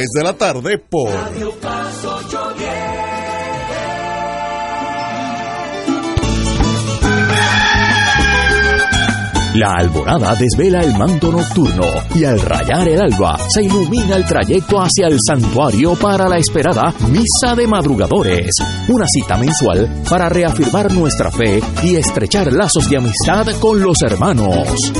3 de la tarde por Radio Paz 810. La alborada desvela el manto nocturno y al rayar el alba se ilumina el trayecto hacia el santuario para la esperada Misa de Madrugadores, una cita mensual para reafirmar nuestra fe y estrechar lazos de amistad con los hermanos.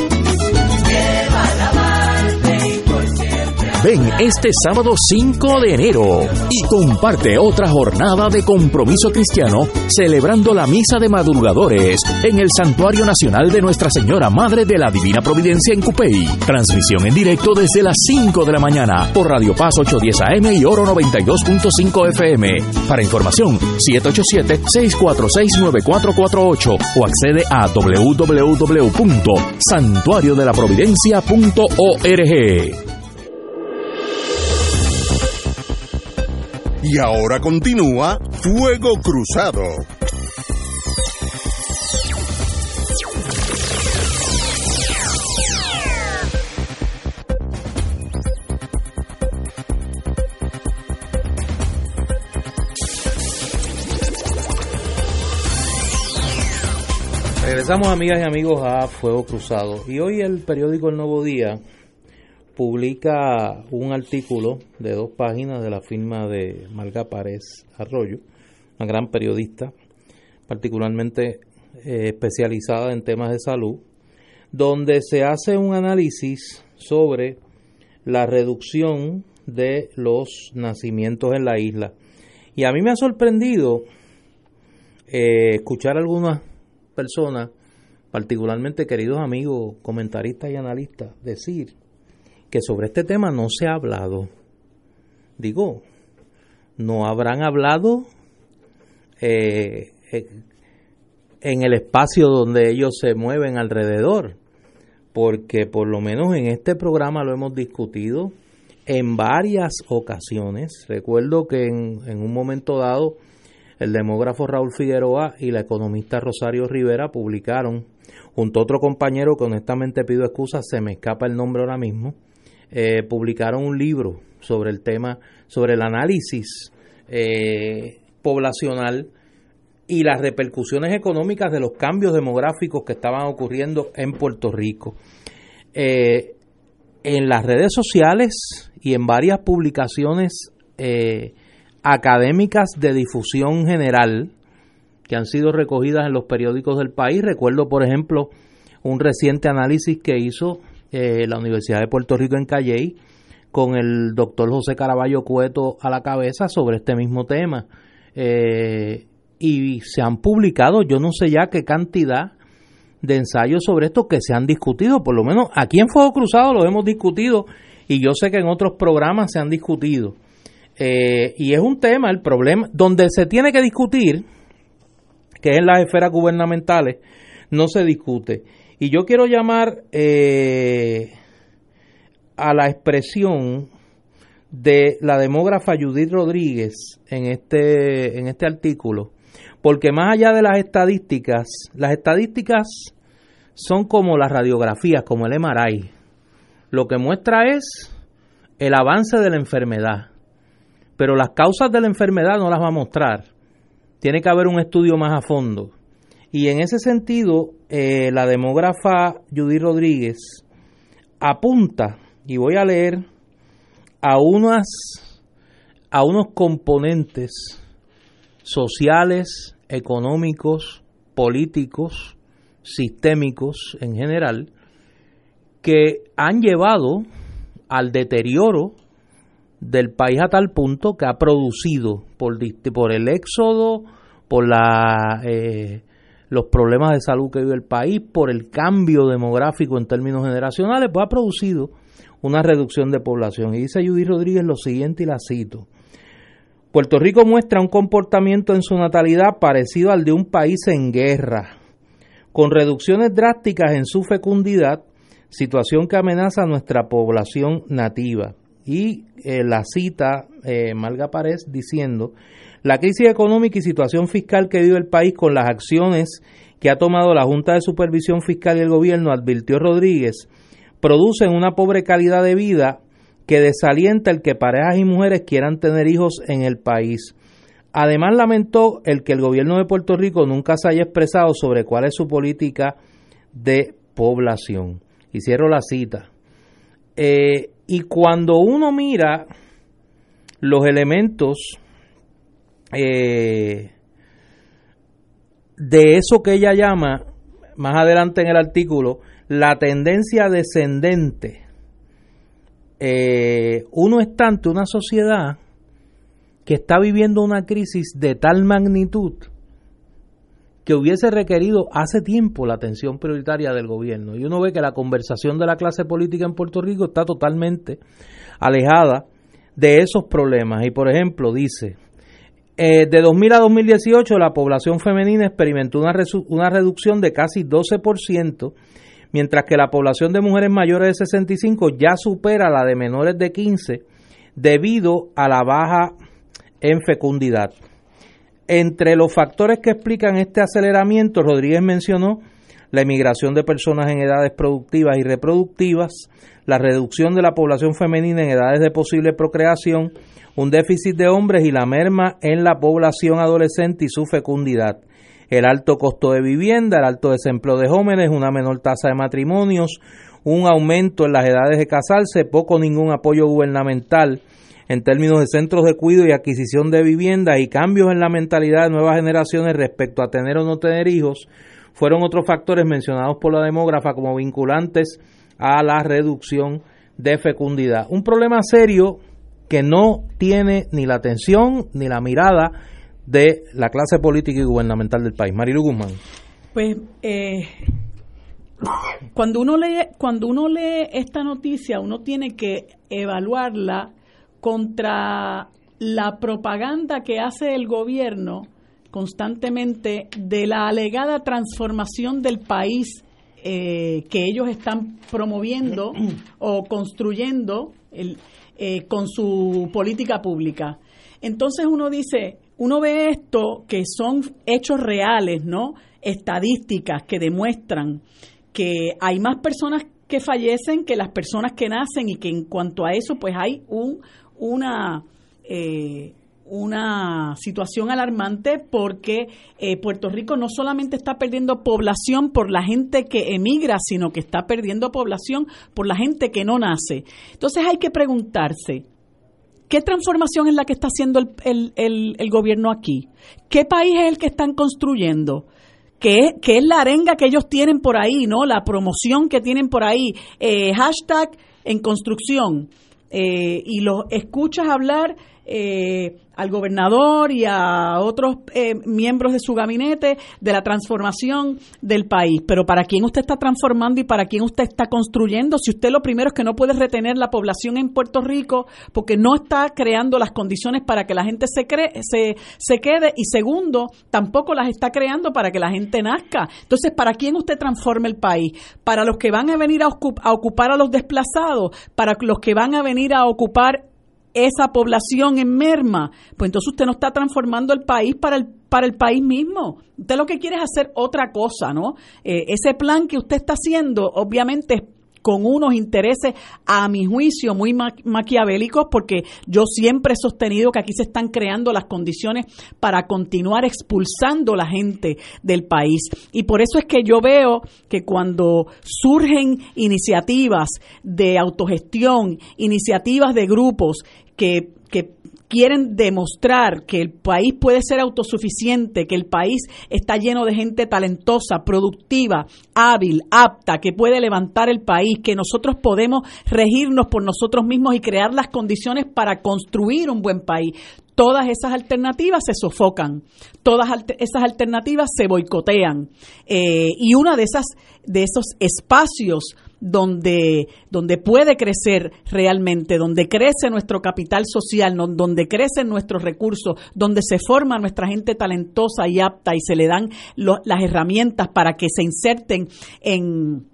Ven este sábado 5 de enero y comparte otra jornada de compromiso cristiano celebrando la misa de madrugadores en el Santuario Nacional de Nuestra Señora Madre de la Divina Providencia en Cupey. Transmisión en directo desde las 5 de la mañana por Radio Paz 810 AM y Oro 92.5 FM. Para información, 787-646-9448 o accede a www.santuariodelaprovidencia.org. Y ahora continúa Fuego Cruzado. Regresamos amigas y amigos a Fuego Cruzado y hoy el periódico El Nuevo Día publica un artículo de dos páginas de la firma de Marga Párez Arroyo, una gran periodista, particularmente eh, especializada en temas de salud, donde se hace un análisis sobre la reducción de los nacimientos en la isla. Y a mí me ha sorprendido eh, escuchar algunas personas, particularmente queridos amigos, comentaristas y analistas, decir que sobre este tema no se ha hablado. Digo, no habrán hablado eh, eh, en el espacio donde ellos se mueven alrededor, porque por lo menos en este programa lo hemos discutido en varias ocasiones. Recuerdo que en, en un momento dado el demógrafo Raúl Figueroa y la economista Rosario Rivera publicaron, junto a otro compañero que honestamente pido excusas, se me escapa el nombre ahora mismo, eh, publicaron un libro sobre el tema, sobre el análisis eh, poblacional y las repercusiones económicas de los cambios demográficos que estaban ocurriendo en Puerto Rico. Eh, en las redes sociales y en varias publicaciones académicas de difusión general que han sido recogidas en los periódicos del país. Recuerdo, por ejemplo, un reciente análisis que hizo eh, la Universidad de Puerto Rico en Calley con el doctor José Caraballo Cueto a la cabeza sobre este mismo tema. Eh, y se han publicado, yo no sé ya qué cantidad de ensayos sobre esto que se han discutido, por lo menos aquí en Fuego Cruzado lo hemos discutido y yo sé que en otros programas se han discutido. Eh, y es un tema, el problema, donde se tiene que discutir, que es en las esferas gubernamentales, no se discute. Y yo quiero llamar eh, a la expresión de la demógrafa Judith Rodríguez en este, en este artículo, porque más allá de las estadísticas, las estadísticas son como las radiografías, como el MRI. Lo que muestra es el avance de la enfermedad, pero las causas de la enfermedad no las va a mostrar. Tiene que haber un estudio más a fondo. Y en ese sentido, eh, la demógrafa Judy Rodríguez apunta, y voy a leer, a, unas, a unos componentes sociales, económicos, políticos, sistémicos en general, que han llevado al deterioro del país a tal punto que ha producido por, el éxodo, por la eh, los problemas de salud que vive el país, por el cambio demográfico en términos generacionales, pues ha producido una reducción de población. Y dice Judy Rodríguez lo siguiente y la cito. Puerto Rico muestra un comportamiento en su natalidad parecido al de un país en guerra, con reducciones drásticas en su fecundidad, situación que amenaza a nuestra población nativa. Y eh, la cita eh, Malga Párez diciendo la crisis económica y situación fiscal que vive el país con las acciones que ha tomado la Junta de Supervisión Fiscal y el Gobierno, advirtió Rodríguez, producen una pobre calidad de vida que desalienta el que parejas y mujeres quieran tener hijos en el país. Además lamentó el que el gobierno de Puerto Rico nunca se haya expresado sobre cuál es su política de población. Y cierro la cita. Eh, y cuando uno mira los elementos eh, de eso que ella llama, más adelante en el artículo, la tendencia descendente. Eh, uno está ante una sociedad que está viviendo una crisis de tal magnitud que hubiese requerido hace tiempo la atención prioritaria del gobierno. Y uno ve que la conversación de la clase política en Puerto Rico está totalmente alejada de esos problemas. Y por ejemplo, dice, eh, de 2000 a 2018 la población femenina experimentó una, una reducción de casi 12%, mientras que la población de mujeres mayores de 65 ya supera la de menores de 15 debido a la baja en fecundidad. Entre los factores que explican este aceleramiento, Rodríguez mencionó la emigración de personas en edades productivas y reproductivas, la reducción de la población femenina en edades de posible procreación, un déficit de hombres y la merma en la población adolescente y su fecundidad. El alto costo de vivienda, el alto desempleo de jóvenes, una menor tasa de matrimonios, un aumento en las edades de casarse, poco o ningún apoyo gubernamental en términos de centros de cuidado y adquisición de vivienda y cambios en la mentalidad de nuevas generaciones respecto a tener o no tener hijos, fueron otros factores mencionados por la demógrafa como vinculantes a la reducción de fecundidad. Un problema serio que no tiene ni la atención ni la mirada de la clase política y gubernamental del país. Marilu Guzmán. Pues eh, cuando uno lee cuando uno lee esta noticia, uno tiene que evaluarla contra la propaganda que hace el gobierno constantemente de la alegada transformación del país eh, que ellos están promoviendo o construyendo eh, con su política pública. Entonces uno dice, uno ve esto que son hechos reales, ¿no? Estadísticas que demuestran que hay más personas que fallecen que las personas que nacen y que en cuanto a eso pues hay un una eh, una situación alarmante porque eh, Puerto Rico no solamente está perdiendo población por la gente que emigra, sino que está perdiendo población por la gente que no nace. Entonces hay que preguntarse, ¿qué transformación es la que está haciendo el, el, gobierno aquí? ¿Qué país es el que están construyendo? ¿Qué, es la arenga que ellos tienen por ahí, no? La promoción que tienen por ahí. Eh, hashtag en construcción. Eh, y los escuchas hablar eh, al gobernador y a otros eh, miembros de su gabinete de la transformación del país. Pero ¿para quién usted está transformando y para quién usted está construyendo? Si usted lo primero es que no puede retener la población en Puerto Rico porque no está creando las condiciones para que la gente se, cree, se, se quede y segundo, tampoco las está creando para que la gente nazca. Entonces, ¿para quién usted transforma el país? ¿Para los que van a venir a, a ocupar a los desplazados? ¿Para los que van a venir a ocupar esa población en merma, pues entonces usted no está transformando el país para el, para el país mismo. Usted lo que quiere es hacer otra cosa, ¿no? Eh, ese plan que usted está haciendo, obviamente es con unos intereses, a mi juicio, muy maquiavélicos, porque yo siempre he sostenido que aquí se están creando las condiciones para continuar expulsando la gente del país. Y por eso es que yo veo que cuando surgen iniciativas de autogestión, iniciativas de grupos que, quieren demostrar que el país puede ser autosuficiente, que el país está lleno de gente talentosa, productiva, hábil, apta, que puede levantar el país, que nosotros podemos regirnos por nosotros mismos y crear las condiciones para construir un buen país. Todas esas alternativas se sofocan, todas esas alternativas se boicotean. Eh, y una de esas, de esos espacios donde, donde puede crecer realmente, donde crece nuestro capital social, donde crecen nuestros recursos, donde se forma nuestra gente talentosa y apta y se le dan las herramientas para que se inserten en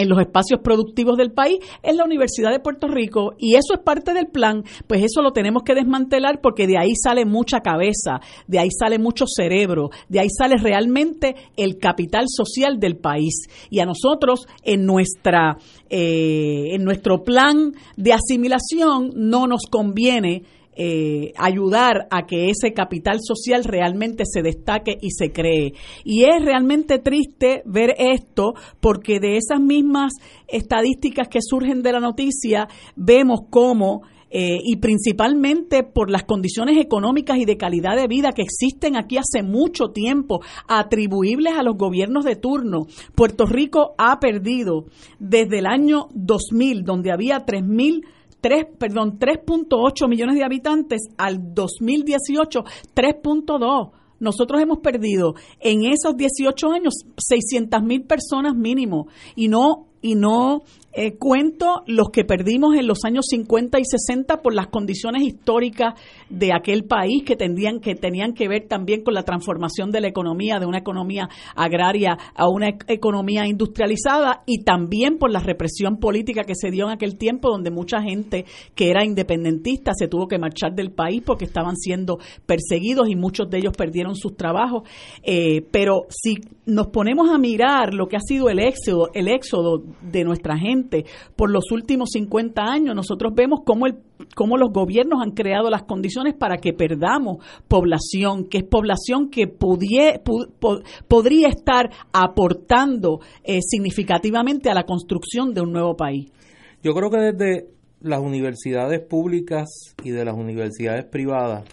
en los espacios productivos del país es la Universidad de Puerto Rico y eso es parte del plan, pues eso lo tenemos que desmantelar porque de ahí sale mucha cabeza, de ahí sale mucho cerebro, de ahí sale realmente el capital social del país. Y a nosotros en nuestra eh, en nuestro plan de asimilación no nos conviene eh, ayudar a que ese capital social realmente se destaque y se cree. Y es realmente triste ver esto porque de esas mismas estadísticas que surgen de la noticia vemos cómo eh, y principalmente por las condiciones económicas y de calidad de vida que existen aquí hace mucho tiempo, atribuibles a los gobiernos de turno. Puerto Rico ha perdido desde el año 2000, donde había 3.000 3, perdón, 3.8 millones de habitantes al 2018 3.2. Nosotros hemos perdido en esos 18 años 600 mil personas mínimo y no y no eh, cuento los que perdimos en los años 50 y 60 por las condiciones históricas de aquel país que tenían que tenían que ver también con la transformación de la economía de una economía agraria a una economía industrializada y también por la represión política que se dio en aquel tiempo donde mucha gente que era independentista se tuvo que marchar del país porque estaban siendo perseguidos y muchos de ellos perdieron sus trabajos. Eh, pero si nos ponemos a mirar lo que ha sido el éxodo el éxodo de nuestra gente por los últimos 50 años, nosotros vemos cómo, el, cómo los gobiernos han creado las condiciones para que perdamos población, que es población que podría estar aportando eh, significativamente a la construcción de un nuevo país. Yo creo que desde las universidades públicas y de las universidades privadas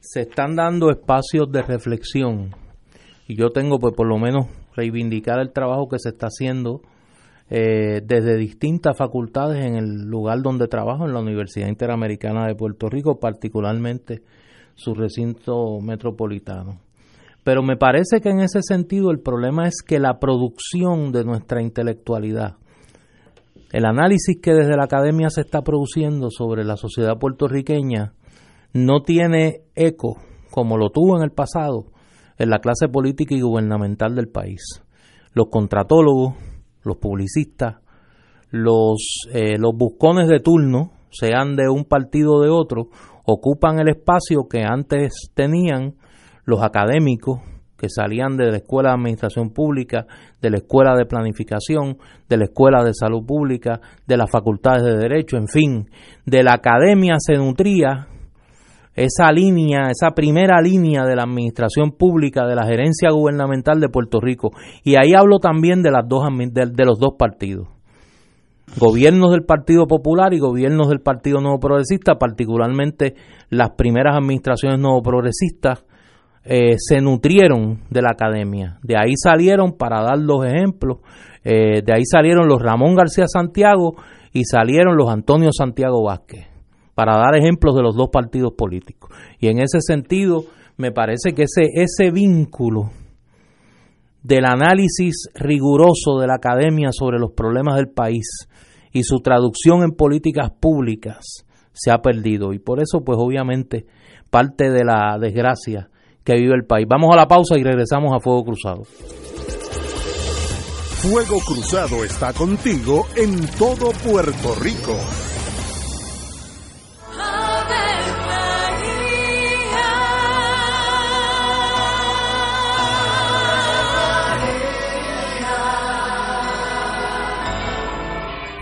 se están dando espacios de reflexión y yo tengo pues por lo menos reivindicar el trabajo que se está haciendo eh, desde distintas facultades en el lugar donde trabajo, en la Universidad Interamericana de Puerto Rico, particularmente su recinto metropolitano. Pero me parece que en ese sentido el problema es que la producción de nuestra intelectualidad, el análisis que desde la academia se está produciendo sobre la sociedad puertorriqueña, no tiene eco, como lo tuvo en el pasado, en la clase política y gubernamental del país. Los contratólogos, los publicistas, los, eh, los buscones de turno, sean de un partido o de otro, ocupan el espacio que antes tenían los académicos que salían de la Escuela de Administración Pública, de la Escuela de Planificación, de la Escuela de Salud Pública, de las facultades de Derecho, en fin, de la academia se nutría esa línea, esa primera línea de la administración pública, de la gerencia gubernamental de Puerto Rico. Y ahí hablo también de, las dos, de, los dos partidos. Gobiernos del Partido Popular y gobiernos del Partido Nuevo Progresista, particularmente las primeras administraciones nuevo progresistas, eh, se nutrieron de la academia. De ahí salieron, para dar los ejemplos, eh, de ahí salieron los Ramón García Santiago y salieron los Antonio Santiago Vázquez para dar ejemplos de los dos partidos políticos. Y en ese sentido, me parece que ese, ese vínculo del análisis riguroso de la academia sobre los problemas del país y su traducción en políticas públicas se ha perdido. Y por eso, pues obviamente, parte de la desgracia que vive el país. Vamos a la pausa y regresamos a Fuego Cruzado. Fuego Cruzado está contigo en todo Puerto Rico.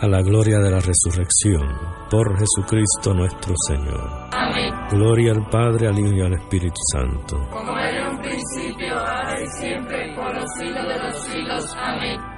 a la gloria de la resurrección, por Jesucristo nuestro Señor. Amén. Gloria al Padre, al Hijo y al Espíritu Santo. Como era un principio, ahora y siempre, por los siglos de los siglos. Amén.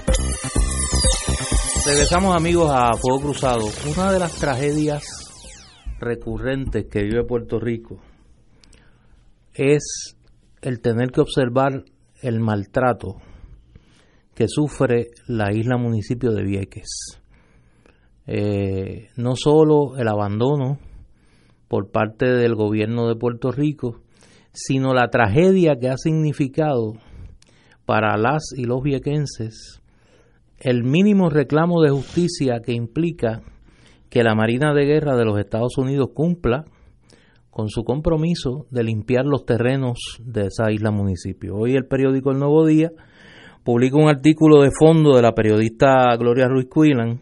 Regresamos amigos a Fuego Cruzado. Una de las tragedias recurrentes que vive Puerto Rico es el tener que observar el maltrato que sufre la isla municipio de Vieques. Eh, no solo el abandono por parte del gobierno de Puerto Rico, sino la tragedia que ha significado para las y los viequenses el mínimo reclamo de justicia que implica que la Marina de Guerra de los Estados Unidos cumpla con su compromiso de limpiar los terrenos de esa isla municipio. Hoy el periódico El Nuevo Día publica un artículo de fondo de la periodista Gloria Ruiz Cuilan,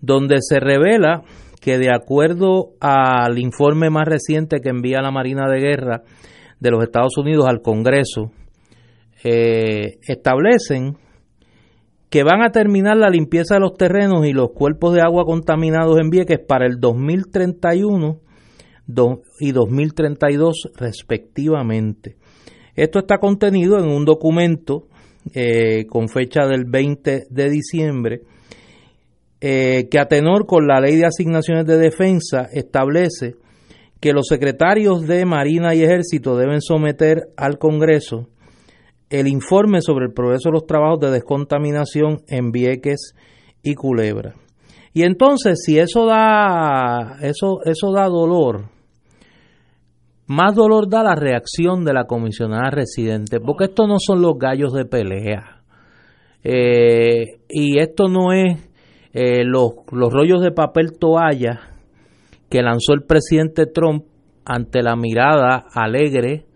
donde se revela que de acuerdo al informe más reciente que envía la Marina de Guerra de los Estados Unidos al Congreso, eh, establecen que van a terminar la limpieza de los terrenos y los cuerpos de agua contaminados en Vieques para el 2031 y 2032 respectivamente. Esto está contenido en un documento eh, con fecha del 20 de diciembre eh, que a tenor con la ley de asignaciones de defensa establece que los secretarios de Marina y Ejército deben someter al Congreso el informe sobre el progreso de los trabajos de descontaminación en Vieques y Culebra. Y entonces, si eso da, eso, eso da dolor, más dolor da la reacción de la comisionada residente, porque esto no son los gallos de pelea. Eh, y esto no es eh, los, los rollos de papel toalla que lanzó el presidente Trump ante la mirada alegre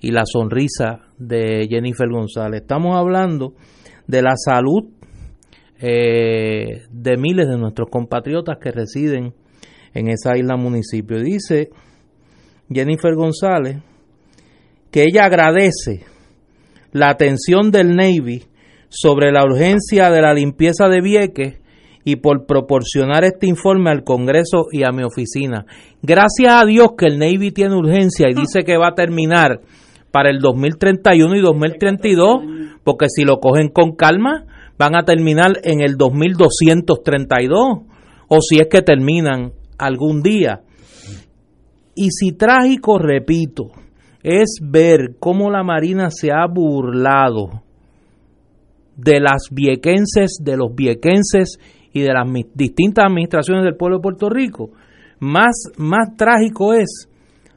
y la sonrisa de Jennifer González. Estamos hablando de la salud eh, de miles de nuestros compatriotas que residen en esa isla municipio. Dice Jennifer González que ella agradece la atención del Navy sobre la urgencia de la limpieza de Vieques y por proporcionar este informe al Congreso y a mi oficina. Gracias a Dios que el Navy tiene urgencia y dice que va a terminar para el 2031 y 2032, porque si lo cogen con calma, van a terminar en el 2232, o si es que terminan algún día. Y si trágico, repito, es ver cómo la Marina se ha burlado de las viequenses, de los viequenses y de las distintas administraciones del pueblo de Puerto Rico, más, más trágico es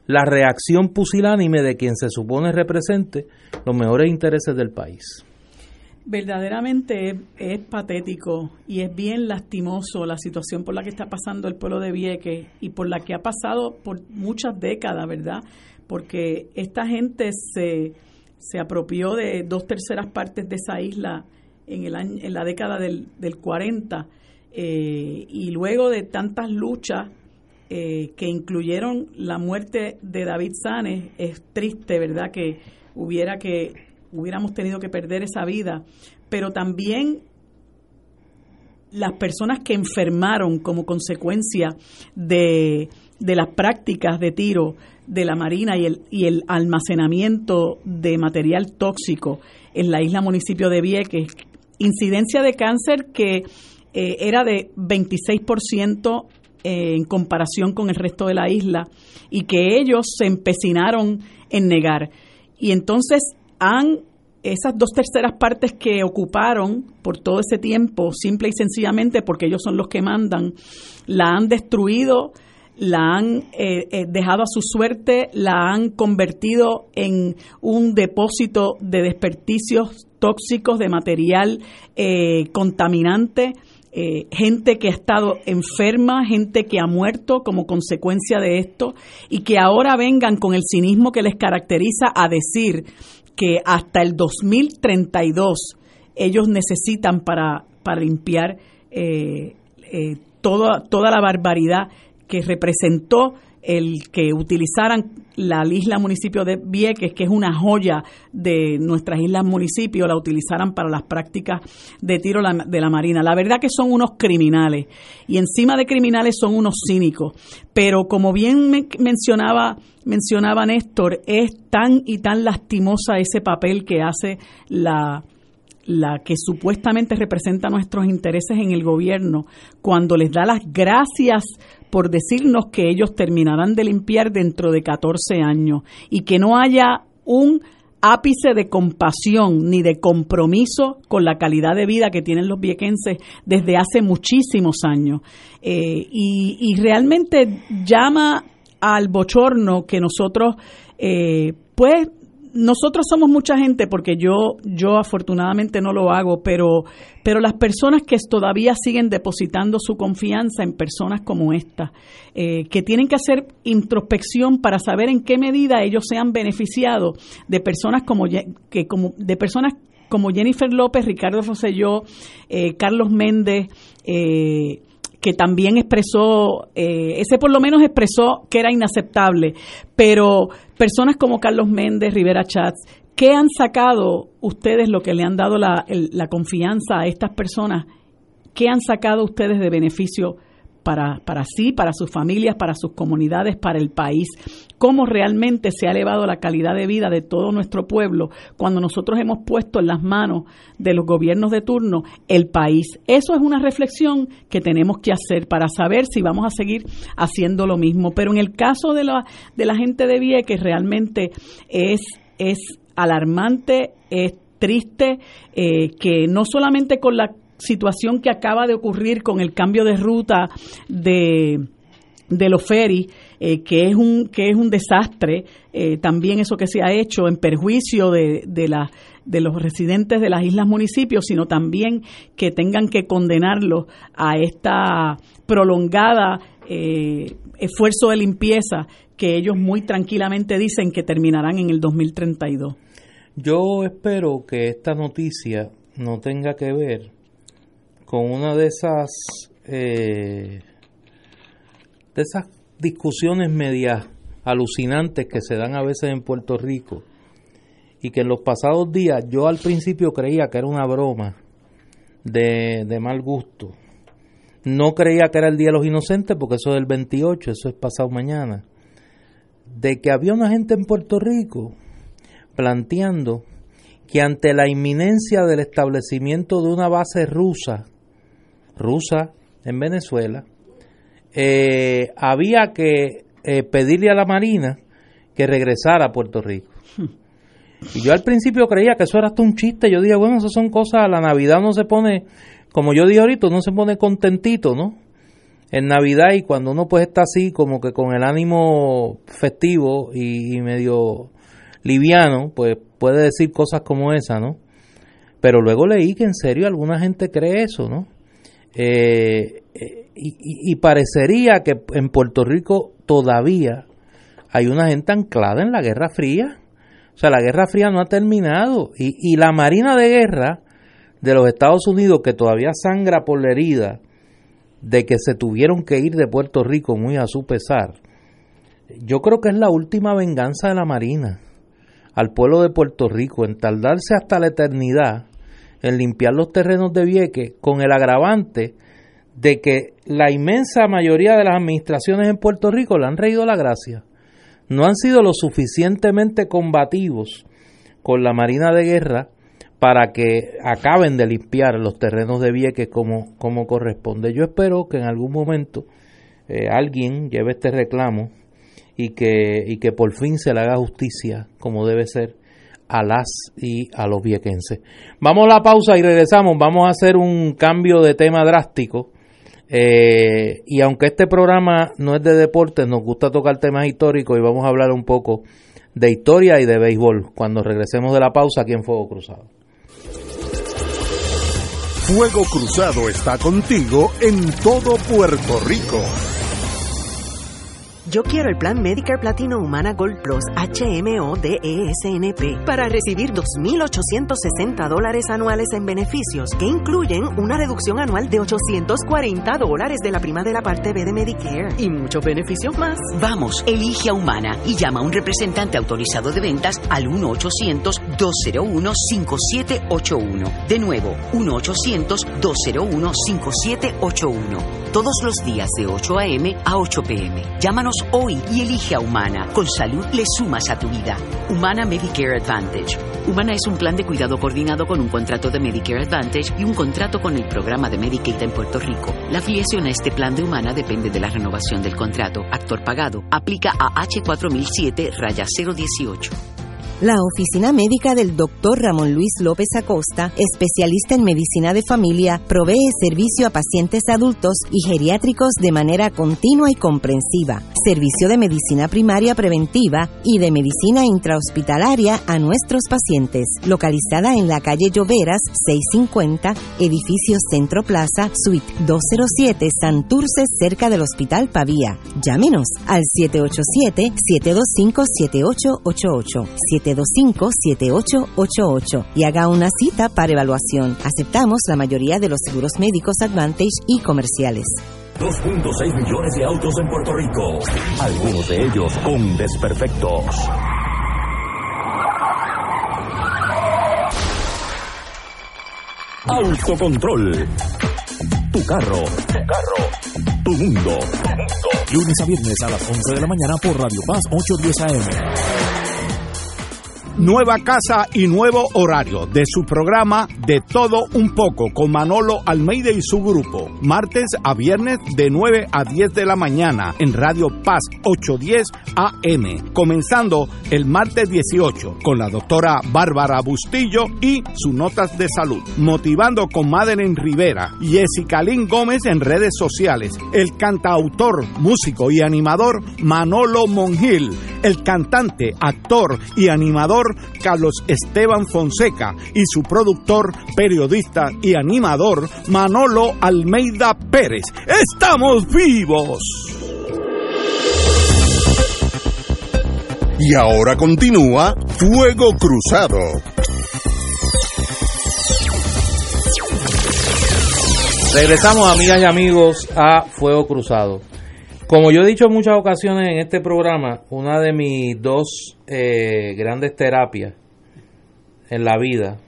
la reacción pusilánime de quien se supone represente los mejores intereses del país. Verdaderamente es, patético y es bien lastimoso la situación por la que está pasando el pueblo de Vieques y por la que ha pasado por muchas décadas, ¿verdad? Porque esta gente se, se apropió de dos terceras partes de esa isla en, el año, en la década del, del 40 eh, y luego de tantas luchas eh, que incluyeron la muerte de David Sanes, es triste, ¿verdad? Que hubiera que hubiéramos tenido que perder esa vida, pero también las personas que enfermaron como consecuencia de, de las prácticas de tiro de la Marina y el, y el almacenamiento de material tóxico en la isla municipio de Vieques, incidencia de cáncer que eh, era de 26% en comparación con el resto de la isla y que ellos se empecinaron en negar. Y entonces han esas dos terceras partes que ocuparon por todo ese tiempo, simple y sencillamente porque ellos son los que mandan, la han destruido, la han eh, eh, dejado a su suerte, la han convertido en un depósito de desperdicios tóxicos, de material eh, contaminante eh, gente que ha estado enferma, gente que ha muerto como consecuencia de esto y que ahora vengan con el cinismo que les caracteriza a decir que hasta el 2032 ellos necesitan para, para limpiar eh, eh, toda, toda la barbaridad que representó el que utilizaran la isla municipio de Vieques, que es una joya de nuestras islas municipio, la utilizaran para las prácticas de tiro de la Marina. La verdad que son unos criminales y encima de criminales son unos cínicos. Pero como bien mencionaba, mencionaba Néstor, es tan y tan lastimosa ese papel que hace la la que supuestamente representa nuestros intereses en el gobierno, cuando les da las gracias por decirnos que ellos terminarán de limpiar dentro de 14 años y que no haya un ápice de compasión ni de compromiso con la calidad de vida que tienen los viequenses desde hace muchísimos años. Eh, y, realmente llama al bochorno que nosotros, eh, pues, nosotros somos mucha gente porque yo yo afortunadamente no lo hago, pero pero las personas que todavía siguen depositando su confianza en personas como esta, eh, que tienen que hacer introspección para saber en qué medida ellos se han beneficiado de personas como que como de personas como Jennifer López, Ricardo Rosselló, eh, Carlos Méndez, eh, que también expresó, eh, ese por lo menos expresó que era inaceptable, pero personas como Carlos Méndez, Rivera Chats, ¿qué han sacado ustedes lo que le han dado la, la confianza a estas personas? ¿Qué han sacado ustedes de beneficio para, para sí, para sus familias, para sus comunidades, para el país, cómo realmente se ha elevado la calidad de vida de todo nuestro pueblo cuando nosotros hemos puesto en las manos de los gobiernos de turno el país. Eso es una reflexión que tenemos que hacer para saber si vamos a seguir haciendo lo mismo. Pero en el caso de la, de la gente de Vieques realmente es, es alarmante, es triste, eh, que no solamente con la situación que acaba de ocurrir con el cambio de ruta de, de los ferries, eh, que, es un, que es un desastre, eh, también eso que se ha hecho en perjuicio de, de, la, de los residentes de las islas municipios, sino también que tengan que condenarlos a esta prolongada eh, esfuerzo de limpieza que ellos muy tranquilamente dicen que terminarán en el 2032. Yo espero que esta noticia no tenga que ver con una de esas eh, de esas discusiones medias alucinantes que se dan a veces en Puerto Rico y que en los pasados días yo al principio creía que era una broma de, de mal gusto. No creía que era el Día de los Inocentes porque eso es el 28, eso es pasado mañana. De que había una gente en Puerto Rico planteando que ante la inminencia del establecimiento de una base rusa rusa en Venezuela, eh, había que eh, pedirle a la Marina que regresara a Puerto Rico. Y yo al principio creía que eso era hasta un chiste. Yo dije, bueno, eso son cosas, la Navidad no se pone, como yo dije ahorita, no se pone contentito, ¿no? En Navidad y cuando uno pues está así, como que con el ánimo festivo y, y medio liviano, pues puede decir cosas como esa, ¿no? Pero luego leí que en serio alguna gente cree eso, ¿no? Eh, y, parecería que en Puerto Rico todavía hay una gente anclada en la Guerra Fría. O sea, la Guerra Fría no ha terminado. Y, y la Marina de Guerra de los Estados Unidos, que todavía sangra por la herida de que se tuvieron que ir de Puerto Rico muy a su pesar, yo creo que es la última venganza de la Marina al pueblo de Puerto Rico en tardarse hasta la eternidad en limpiar los terrenos de Vieques con el agravante de que la inmensa mayoría de las administraciones en Puerto Rico le han reído la gracia. No han sido lo suficientemente combativos con la Marina de Guerra para que acaben de limpiar los terrenos de Vieques como, como corresponde. Yo espero que en algún momento eh, alguien lleve este reclamo y que, y que por fin se le haga justicia como debe ser a las y a los viequenses. Vamos a la pausa y regresamos. Vamos a hacer un cambio de tema drástico. Eh, y aunque este programa no es de deportes, nos gusta tocar temas históricos y vamos a hablar un poco de historia y de béisbol cuando regresemos de la pausa aquí en Fuego Cruzado. Fuego Cruzado está contigo en todo Puerto Rico. Yo quiero el plan Medicare Platino Humana Gold Plus HMO DESNP para recibir 2.860 dólares anuales en beneficios que incluyen una reducción anual de 840 dólares de la prima de la parte B de Medicare y muchos beneficios más. Vamos, elige a Humana y llama a un representante autorizado de ventas al 1-800-201-5781. De nuevo, 1-800-201-5781. Todos los días de 8 a.m. a 8 p.m. Llámanos hoy y elige a Humana. Con salud le sumas a tu vida. Humana Medicare Advantage. Humana es un plan de cuidado coordinado con un contrato de Medicare Advantage y un contrato con el programa de Medicaid en Puerto Rico. La afiliación a este plan de Humana depende de la renovación del contrato. Actor pagado. Aplica a H4007 raya 018. La oficina médica del Dr. Ramón Luis López Acosta, especialista en medicina de familia, provee servicio a pacientes adultos y geriátricos de manera continua y comprensiva, servicio de medicina primaria preventiva y de medicina intrahospitalaria a nuestros pacientes, localizada en la calle Lloveras 650, edificio Centro Plaza, suite 207, Santurce, cerca del Hospital Pavía. Llámenos al 787 725 7888 725-7888 y haga una cita para evaluación. Aceptamos la mayoría de los seguros médicos Advantage y comerciales. 2.6 millones de autos en Puerto Rico, algunos de ellos con desperfectos. Autocontrol. Tu carro. Tu carro. Tu mundo. Lunes a viernes a las 11 de la mañana por Radio Paz 810 AM. Nueva casa y nuevo horario de su programa De Todo Un Poco con Manolo Almeida y su grupo. Martes a viernes de 9 a 10 de la mañana en Radio Paz 810 AM. Comenzando el martes 18 con la doctora Bárbara Bustillo y sus notas de salud. Motivando con Madeleine Rivera Jessica Lynn Gómez en redes sociales. El cantautor, músico y animador Manolo Mongil. El cantante, actor y animador Carlos Esteban Fonseca y su productor, periodista y animador Manolo Almeida Pérez. ¡Estamos vivos! Y ahora continúa Fuego Cruzado. Regresamos, amigas y amigos, a Fuego Cruzado. Como yo he dicho en muchas ocasiones en este programa, una de mis dos eh, grandes terapias en la vida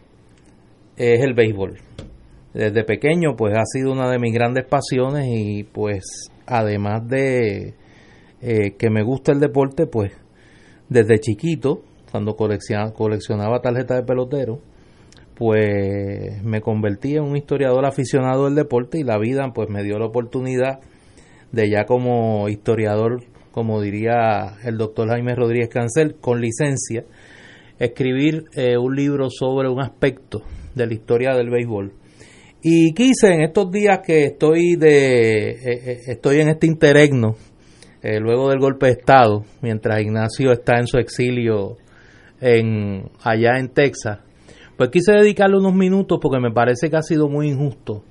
es el béisbol. Desde pequeño pues ha sido una de mis grandes pasiones y pues además de eh, que me gusta el deporte pues desde chiquito cuando coleccionaba, coleccionaba tarjetas de pelotero pues me convertí en un historiador aficionado del deporte y la vida pues me dio la oportunidad de ya como historiador, como diría el doctor Jaime Rodríguez Cancel, con licencia, escribir eh, un libro sobre un aspecto de la historia del béisbol. Y quise en estos días que estoy de eh, eh, estoy en este interregno, luego del golpe de estado, mientras Ignacio está en su exilio en allá en Texas, pues quise dedicarle unos minutos porque me parece que ha sido muy injusto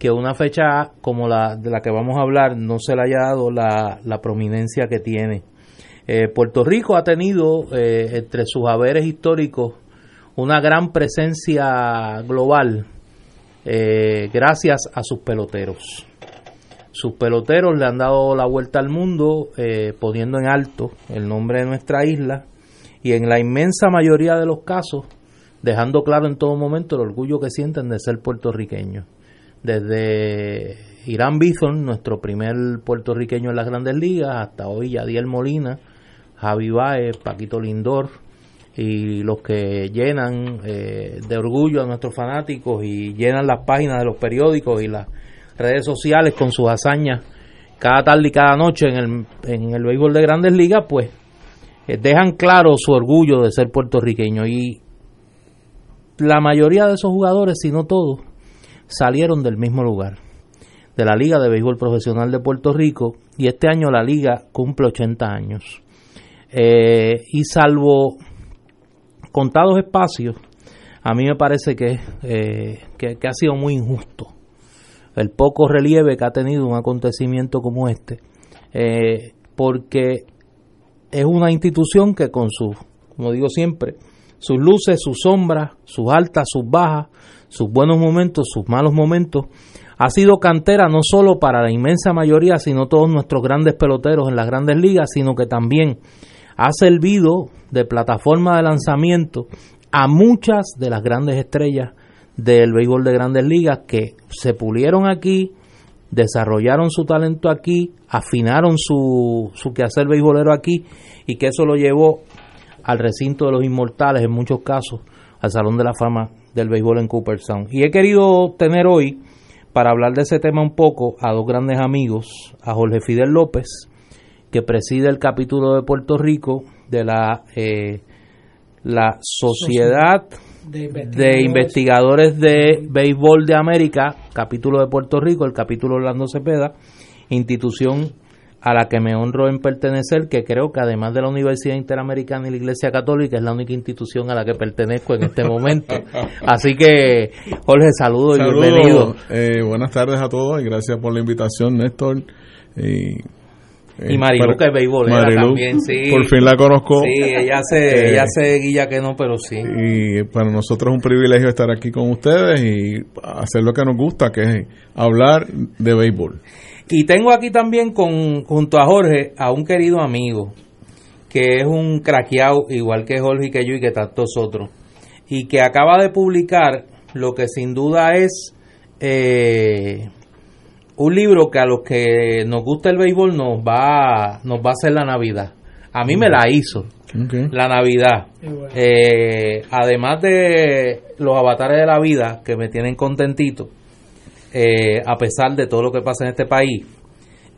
que una fecha como la de la que vamos a hablar no se le haya dado la, prominencia que tiene. Eh, Puerto Rico ha tenido eh, entre sus haberes históricos una gran presencia global eh, gracias a sus peloteros. Sus peloteros le han dado la vuelta al mundo poniendo en alto el nombre de nuestra isla y en la inmensa mayoría de los casos dejando claro en todo momento el orgullo que sienten de ser puertorriqueños desde Irán Bison, nuestro primer puertorriqueño en las grandes ligas, hasta hoy Yadiel Molina, Javi Baez, Paquito Lindor y los que llenan eh, de orgullo a nuestros fanáticos y llenan las páginas de los periódicos y las redes sociales con sus hazañas cada tarde y cada noche en el, en el béisbol de grandes ligas, pues eh, dejan claro su orgullo de ser puertorriqueño. Y la mayoría de esos jugadores, si no todos, salieron del mismo lugar, de la Liga de Béisbol Profesional de Puerto Rico, y este año la liga cumple 80 años. Eh, y salvo contados espacios, a mí me parece eh, que, que, ha sido muy injusto el poco relieve que ha tenido un acontecimiento como este. Eh, porque es una institución que con sus, como digo siempre, sus luces, sus sombras, sus altas, sus bajas, sus buenos momentos, sus malos momentos, ha sido cantera no solo para la inmensa mayoría, sino todos nuestros grandes peloteros en las grandes ligas, sino que también ha servido de plataforma de lanzamiento a muchas de las grandes estrellas del béisbol de grandes ligas que se pulieron aquí, desarrollaron su talento aquí, afinaron su, su quehacer beisbolero aquí y que eso lo llevó al recinto de los inmortales en muchos casos, al Salón de la Fama del Béisbol en Cooperstown. Y he querido tener hoy, para hablar de ese tema un poco, a dos grandes amigos, a Jorge Fidel López, que preside el capítulo de Puerto Rico de la, eh, la Sociedad de de investigadores de béisbol de América, capítulo de Puerto Rico, el capítulo Orlando Cepeda, institución a la que me honro en pertenecer, que creo que además de la Universidad Interamericana y la Iglesia Católica es la única institución a la que pertenezco en este momento. Así que, Jorge, saludo y Saludos, bienvenido. eh, buenas tardes a todos y gracias por la invitación, Néstor. Y, Y Marilu, que es beisbolera también, sí. Por fin la conozco. Sí, ella se, Eh, ella se guilla que no, pero sí. Y para nosotros es un privilegio estar aquí con ustedes y hacer lo que nos gusta, que es hablar de béisbol. Y tengo aquí también con, junto a Jorge a un querido amigo que es un craqueado igual que Jorge y que yo y que tantos otros y que acaba de publicar lo que sin duda es eh, un libro que a los que nos gusta el béisbol nos va nos va a hacer la Navidad. A mí me la hizo la Navidad. Eh, además de los avatares de la vida que me tienen contentito, eh, a pesar de todo lo que pasa en este país.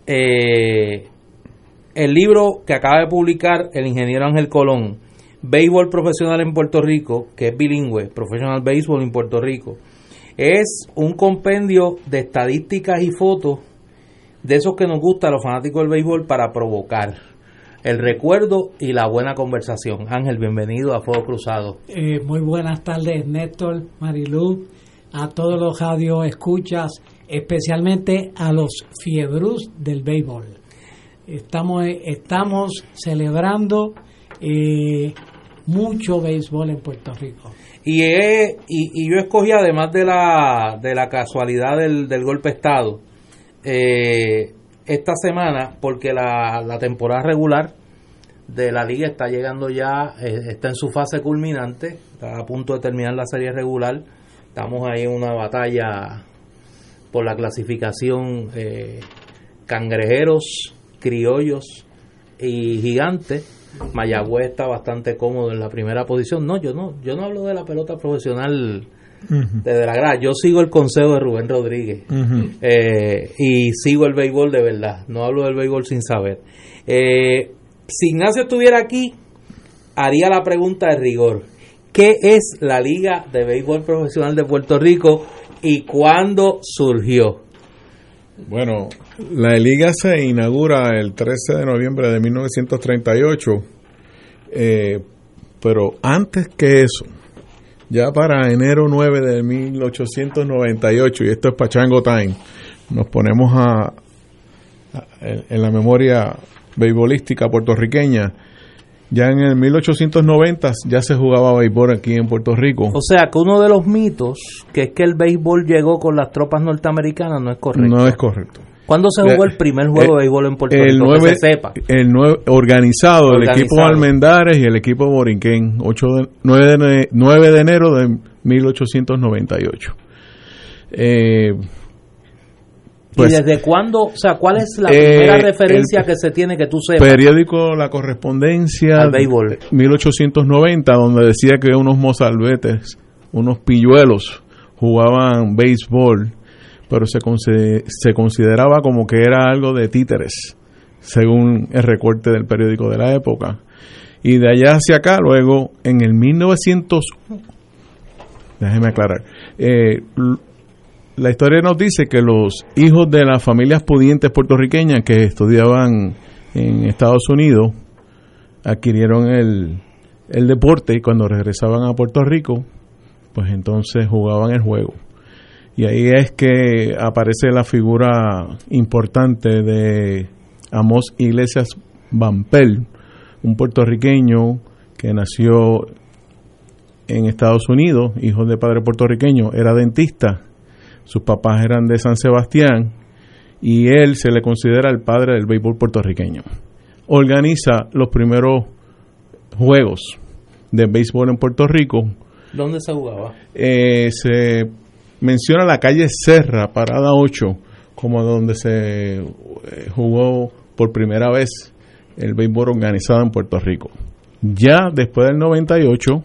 Eh, el libro que acaba de publicar el ingeniero Ángel Colón, Béisbol Profesional en Puerto Rico, que es bilingüe, Professional Baseball en Puerto Rico, es un compendio de estadísticas y fotos de esos que nos gusta a los fanáticos del béisbol para provocar el recuerdo y la buena conversación. Ángel, bienvenido a Fuego Cruzado. Eh, muy buenas tardes, Néstor, Marilú, a todos los radio escuchas, especialmente a los fiebrus del béisbol. Estamos, estamos celebrando eh, mucho béisbol en Puerto Rico. Y, y, yo escogí, además de la, de la casualidad del, del golpe Estado, eh, esta semana, porque la, la temporada regular de la liga está llegando ya, eh, está en su fase culminante, está a punto de terminar la serie regular. Estamos ahí en una batalla por la clasificación eh, cangrejeros, criollos y gigantes. Mayagüez está bastante cómodo en la primera posición. No, yo no, yo no hablo de la pelota profesional desde la grada. Yo sigo el consejo de Rubén Rodríguez eh, y sigo el béisbol de verdad. No hablo del béisbol sin saber. Eh, si Ignacio estuviera aquí, haría la pregunta de rigor. ¿Qué es la Liga de Béisbol Profesional de Puerto Rico y cuándo surgió? Bueno, la liga se inaugura el 13 de noviembre de 1938, eh, pero antes que eso, ya para enero 9 de 1898, y esto es Pachango Time, nos ponemos a, en en la memoria beisbolística puertorriqueña. Ya en el 1890 ya se jugaba béisbol aquí en Puerto Rico. O sea que uno de los mitos, que es que el béisbol llegó con las tropas norteamericanas, no es correcto. No es correcto. ¿Cuándo se jugó el primer juego de béisbol en Puerto el Rico? que se sepa. El nueve, organizado, el equipo Organizado. Almendares y el equipo Borinquén, 8 de, 9, de, ene- 9 de enero de 1898. Eh, pues, ¿Y desde cuándo? O sea, ¿cuál es la Eh, primera referencia el que se tiene que tú sepas? periódico La Correspondencia, Al béisbol. 1890, donde decía que unos mozalbetes, unos pilluelos, jugaban béisbol, pero se, se consideraba como que era algo de títeres, según el recorte del periódico de la época. Y de allá hacia acá, luego, en el 1900, déjeme aclarar, eh, la historia nos dice que los hijos de las familias pudientes puertorriqueñas que estudiaban en Estados Unidos adquirieron el, el deporte y cuando regresaban a Puerto Rico, pues entonces jugaban el juego. Y ahí es que aparece la figura importante de Amos Iglesias Van Pelt, un puertorriqueño que nació en Estados Unidos, hijo de padre puertorriqueño, era dentista, sus papás eran de San Sebastián y él se le considera el padre del béisbol puertorriqueño. Organiza los primeros juegos de béisbol en Puerto Rico. ¿Dónde se jugaba? Eh, se menciona la calle Serra, Parada 8, como donde se eh, jugó por primera vez el béisbol organizado en Puerto Rico. Ya después del 98,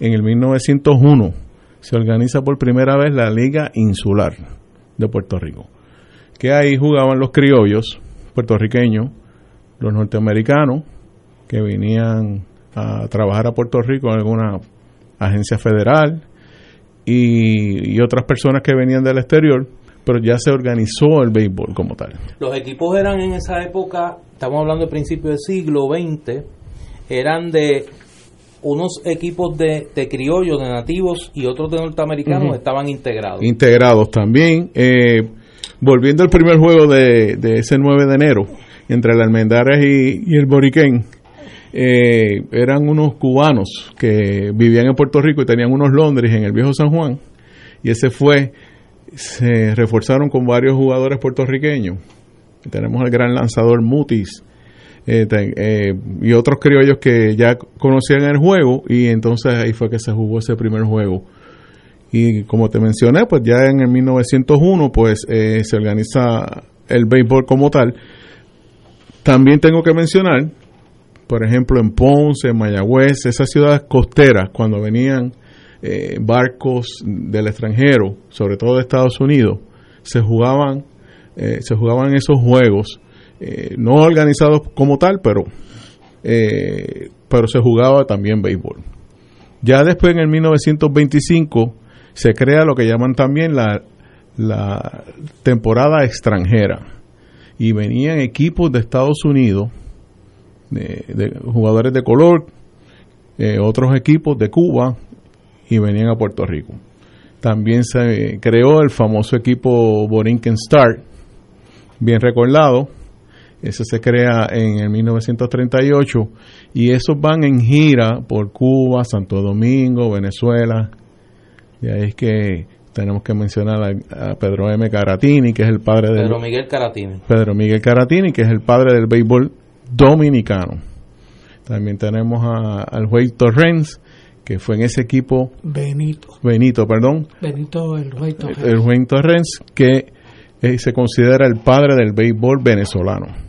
en el 1901, se organiza por primera vez la Liga Insular de Puerto Rico, que ahí jugaban los criollos puertorriqueños, los norteamericanos, que venían a trabajar a Puerto Rico en alguna agencia federal, y, otras personas que venían del exterior, pero ya se organizó el béisbol como tal. Los equipos eran en esa época, estamos hablando del principio del siglo XX, eran de unos equipos de, de criollos, de nativos y otros de norteamericanos estaban integrados. integrados también. Eh, volviendo al primer juego de, de ese 9 de enero, entre el Almendares y, y el Boriquén, eh, eran unos cubanos que vivían en Puerto Rico y tenían unos Londres en el viejo San Juan, y ese fue, se reforzaron con varios jugadores puertorriqueños. Tenemos al gran lanzador Mutis, eh, eh, y otros criollos que ya conocían el juego y entonces ahí fue que se jugó ese primer juego. Y como te mencioné pues ya en el 1901 pues eh, se organiza el béisbol como tal. También tengo que mencionar por ejemplo en Ponce, en Mayagüez esas ciudades costeras cuando venían barcos del extranjero sobre todo de Estados Unidos se jugaban se jugaban esos juegos eh, no organizados como tal, pero, eh, pero se jugaba también béisbol. Ya después, en el 1925, se crea lo que llaman también la, temporada extranjera. Y venían equipos de Estados Unidos, de, de jugadores de color, eh, otros equipos de Cuba, y venían a Puerto Rico. También se creó el famoso equipo Borinquen Star, bien recordado. Ese se crea en el 1938 y esos van en gira por Cuba, Santo Domingo, Venezuela. Y ahí es que tenemos que mencionar a, a Pedro M. Caratini, que es el padre de Pedro Miguel Caratini. Pedro Miguel Caratini, que es el padre del béisbol dominicano. También tenemos a, al juez Torrens, que fue en ese equipo Benito. Benito, perdón, Benito el Juan Torrens, que eh, se considera el padre del béisbol venezolano.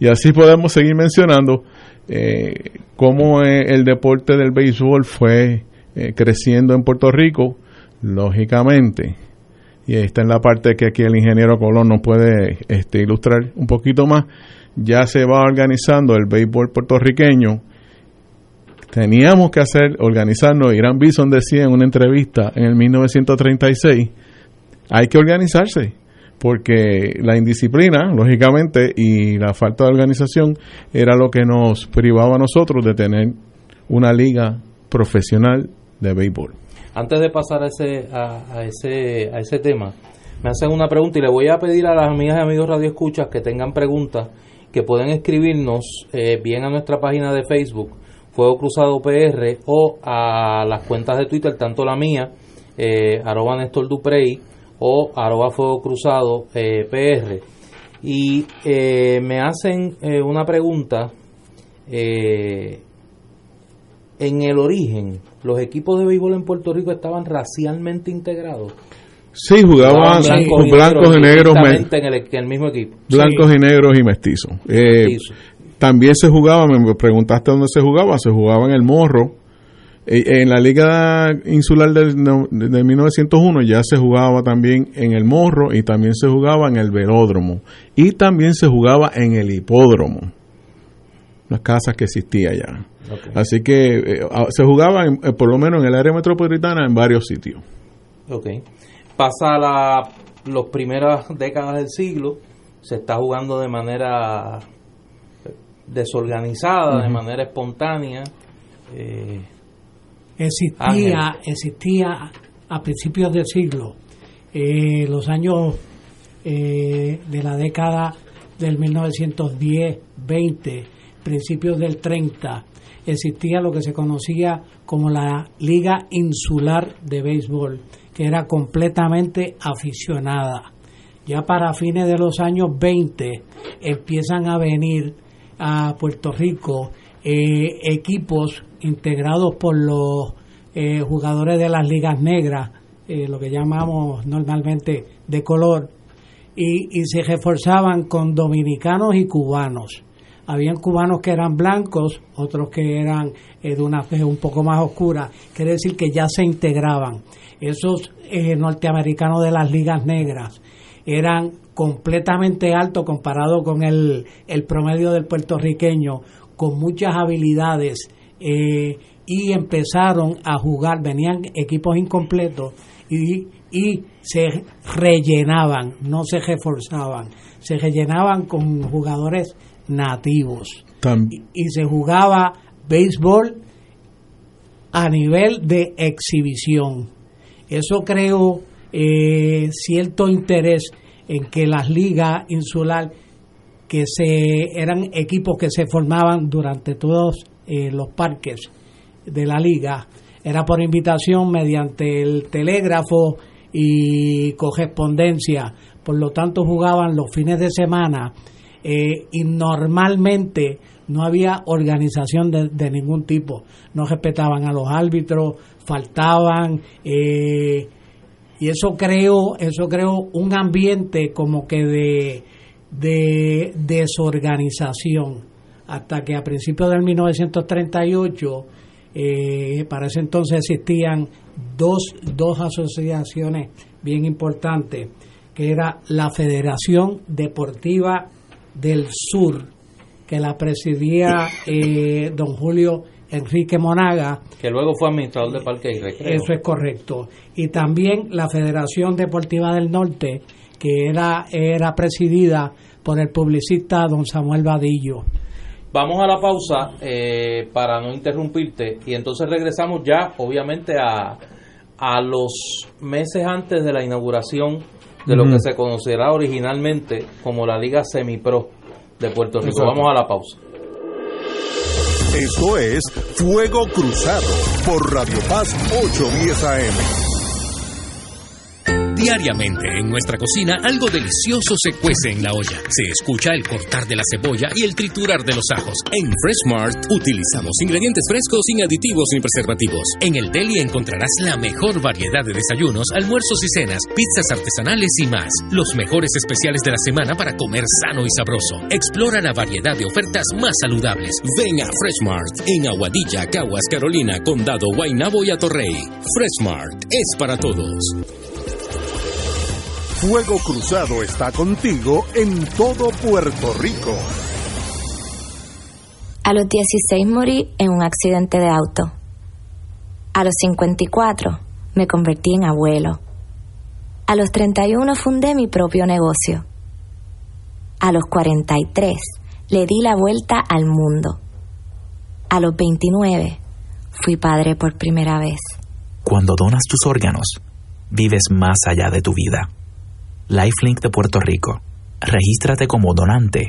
Y así podemos seguir mencionando eh, cómo eh, el deporte del béisbol fue eh, creciendo en Puerto Rico, lógicamente. Y está en la parte que aquí el ingeniero Colón nos puede este, ilustrar un poquito más. Ya se va organizando el béisbol puertorriqueño. Teníamos que hacer, organizarnos. Irán Bison decía en una entrevista en el 1936, hay que organizarse porque la indisciplina, lógicamente, y la falta de organización era lo que nos privaba a nosotros de tener una liga profesional de béisbol. Antes de pasar a ese, a, a ese, a ese tema, me hacen una pregunta y le voy a pedir a las amigas y amigos Radio Escuchas que tengan preguntas que pueden escribirnos eh, bien a nuestra página de Facebook, Fuego Cruzado PR, o a las cuentas de Twitter, tanto la mía, eh, arroba Néstor Duprey, o arroba Fuego Cruzado eh, PR. Y eh, me hacen eh, una pregunta. eh, en el origen, los equipos de béisbol en Puerto Rico estaban racialmente integrados. Sí, jugaban blancos, y negros, me- indistintamente en el, en el mismo equipo. blancos y negros y mestizos. Eh, Mestizos. también se jugaba, me preguntaste dónde se jugaba, se jugaba en el Morro. Eh, En la Liga Insular de 1901 ya se jugaba también en el Morro y también se jugaba en el Velódromo y también se jugaba en el Hipódromo, las casas que existía ya. Así que eh, a- se jugaba en- eh, por lo menos en el área metropolitana en varios sitios. Ok. Pasa la, las primeras décadas del siglo, se está jugando de manera desorganizada, de manera espontánea. eh, Existía, Ángel. existía a principios del siglo, eh, los años eh, de la década del 1910, 20, principios del 30, existía lo que se conocía como la Liga Insular de Béisbol, que era completamente aficionada. Ya para fines de los años 20 empiezan a venir a Puerto Rico eh, equipos integrados por los eh, jugadores de las ligas negras, eh, lo que llamamos normalmente de color, y, y se reforzaban con dominicanos y cubanos. Habían cubanos que eran blancos, otros que eran de una fe un poco más oscura, quiere decir que ya se integraban. Esos norteamericanos de las ligas negras eran completamente altos comparado con el, el promedio del puertorriqueño, con muchas habilidades eh, y empezaron a jugar, venían equipos incompletos y, y se rellenaban, no se reforzaban, se rellenaban con jugadores nativos y, y se jugaba béisbol a nivel de exhibición. Eso creó eh, cierto interés en que las ligas insular que se eran equipos que se formaban durante todos eh, los parques de la liga era por invitación mediante el telégrafo y correspondencia. Por lo tanto jugaban los fines de semana eh, y normalmente no había organización de, de, ningún tipo. No respetaban a los árbitros faltaban eh, y eso creó eso creó un ambiente como que de de desorganización hasta que a principios del 1938 eh, para ese entonces existían dos, dos asociaciones bien importantes que era la Federación Deportiva del Sur que la presidía eh, don Julio Enrique Monaga. Que luego fue administrador de Parque y Recreo. Eso es correcto. Y también la Federación Deportiva del Norte, que era, era presidida por el publicista don Samuel Vadillo. Vamos a la pausa eh, para no interrumpirte y entonces regresamos ya, obviamente, a, a los meses antes de la inauguración de lo que se conocerá originalmente como la Liga Semipro de Puerto Rico. Exacto. Vamos a la pausa. Esto es Fuego Cruzado por Radio Paz 810 AM. Diariamente en nuestra cocina algo delicioso se cuece en la olla. Se escucha el cortar de la cebolla y el triturar de los ajos. En Freshmart utilizamos ingredientes frescos sin aditivos ni preservativos. En el deli encontrarás la mejor variedad de desayunos, almuerzos y cenas, pizzas artesanales y más. Los mejores especiales de la semana para comer sano y sabroso. Explora la variedad de ofertas más saludables. Ven a Freshmart en Aguadilla, Caguas, Carolina, Condado, Guaynabo y Atorrey. Freshmart es para todos. Fuego Cruzado está contigo en todo Puerto Rico. A los 16 morí en un accidente de auto. A los 54 me convertí en abuelo. A los 31 fundé mi propio negocio. A los 43 le di la vuelta al mundo. A los 29 fui padre por primera vez. Cuando donas tus órganos, vives más allá de tu vida. Lifelink de Puerto Rico. Regístrate como donante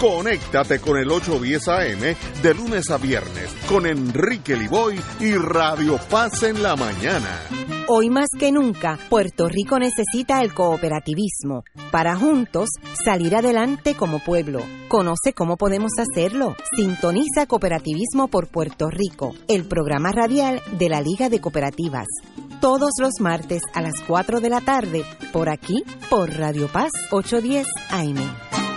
Conéctate con el 810 AM de lunes a viernes con Enrique Liboy y Radio Paz en la mañana. Hoy más que nunca, Puerto Rico necesita el cooperativismo para juntos salir adelante como pueblo. Conoce cómo podemos hacerlo. Sintoniza Cooperativismo por Puerto Rico, el programa radial de la Liga de Cooperativas. Todos los martes a las 4 de la tarde, por aquí, por Radio Paz 810 AM.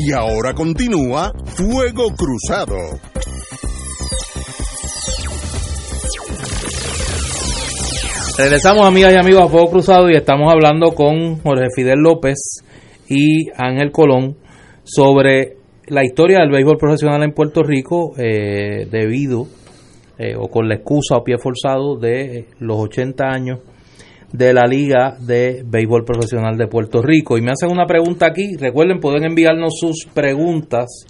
Y ahora continúa Fuego Cruzado. Regresamos, amigas y amigos, a Fuego Cruzado y estamos hablando con Jorge Fidel López y Ángel Colón sobre la historia del béisbol profesional en Puerto Rico eh, debido eh, o con la excusa o pie forzado de los 80 años de la Liga de Béisbol Profesional de Puerto Rico. Y me hacen una pregunta aquí. Recuerden, pueden enviarnos sus preguntas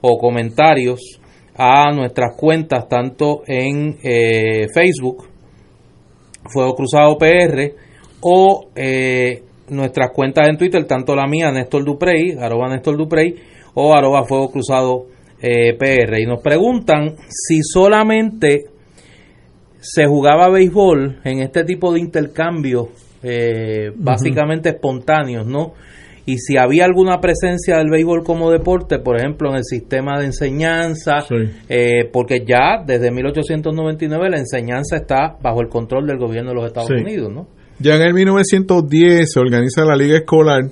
o comentarios a nuestras cuentas, tanto en eh, Facebook, Fuego Cruzado PR, o eh, nuestras cuentas en Twitter, tanto la mía, Néstor Duprey, arroba Néstor Duprey, o arroba Fuego Cruzado eh, PR. Y nos preguntan si solamente se jugaba béisbol en este tipo de intercambios eh, básicamente espontáneos, ¿no? Y si había alguna presencia del béisbol como deporte, por ejemplo, en el sistema de enseñanza, eh, porque ya desde 1899 la enseñanza está bajo el control del gobierno de los Estados Sí. Unidos, ¿no? Ya en el 1910 se organiza la liga escolar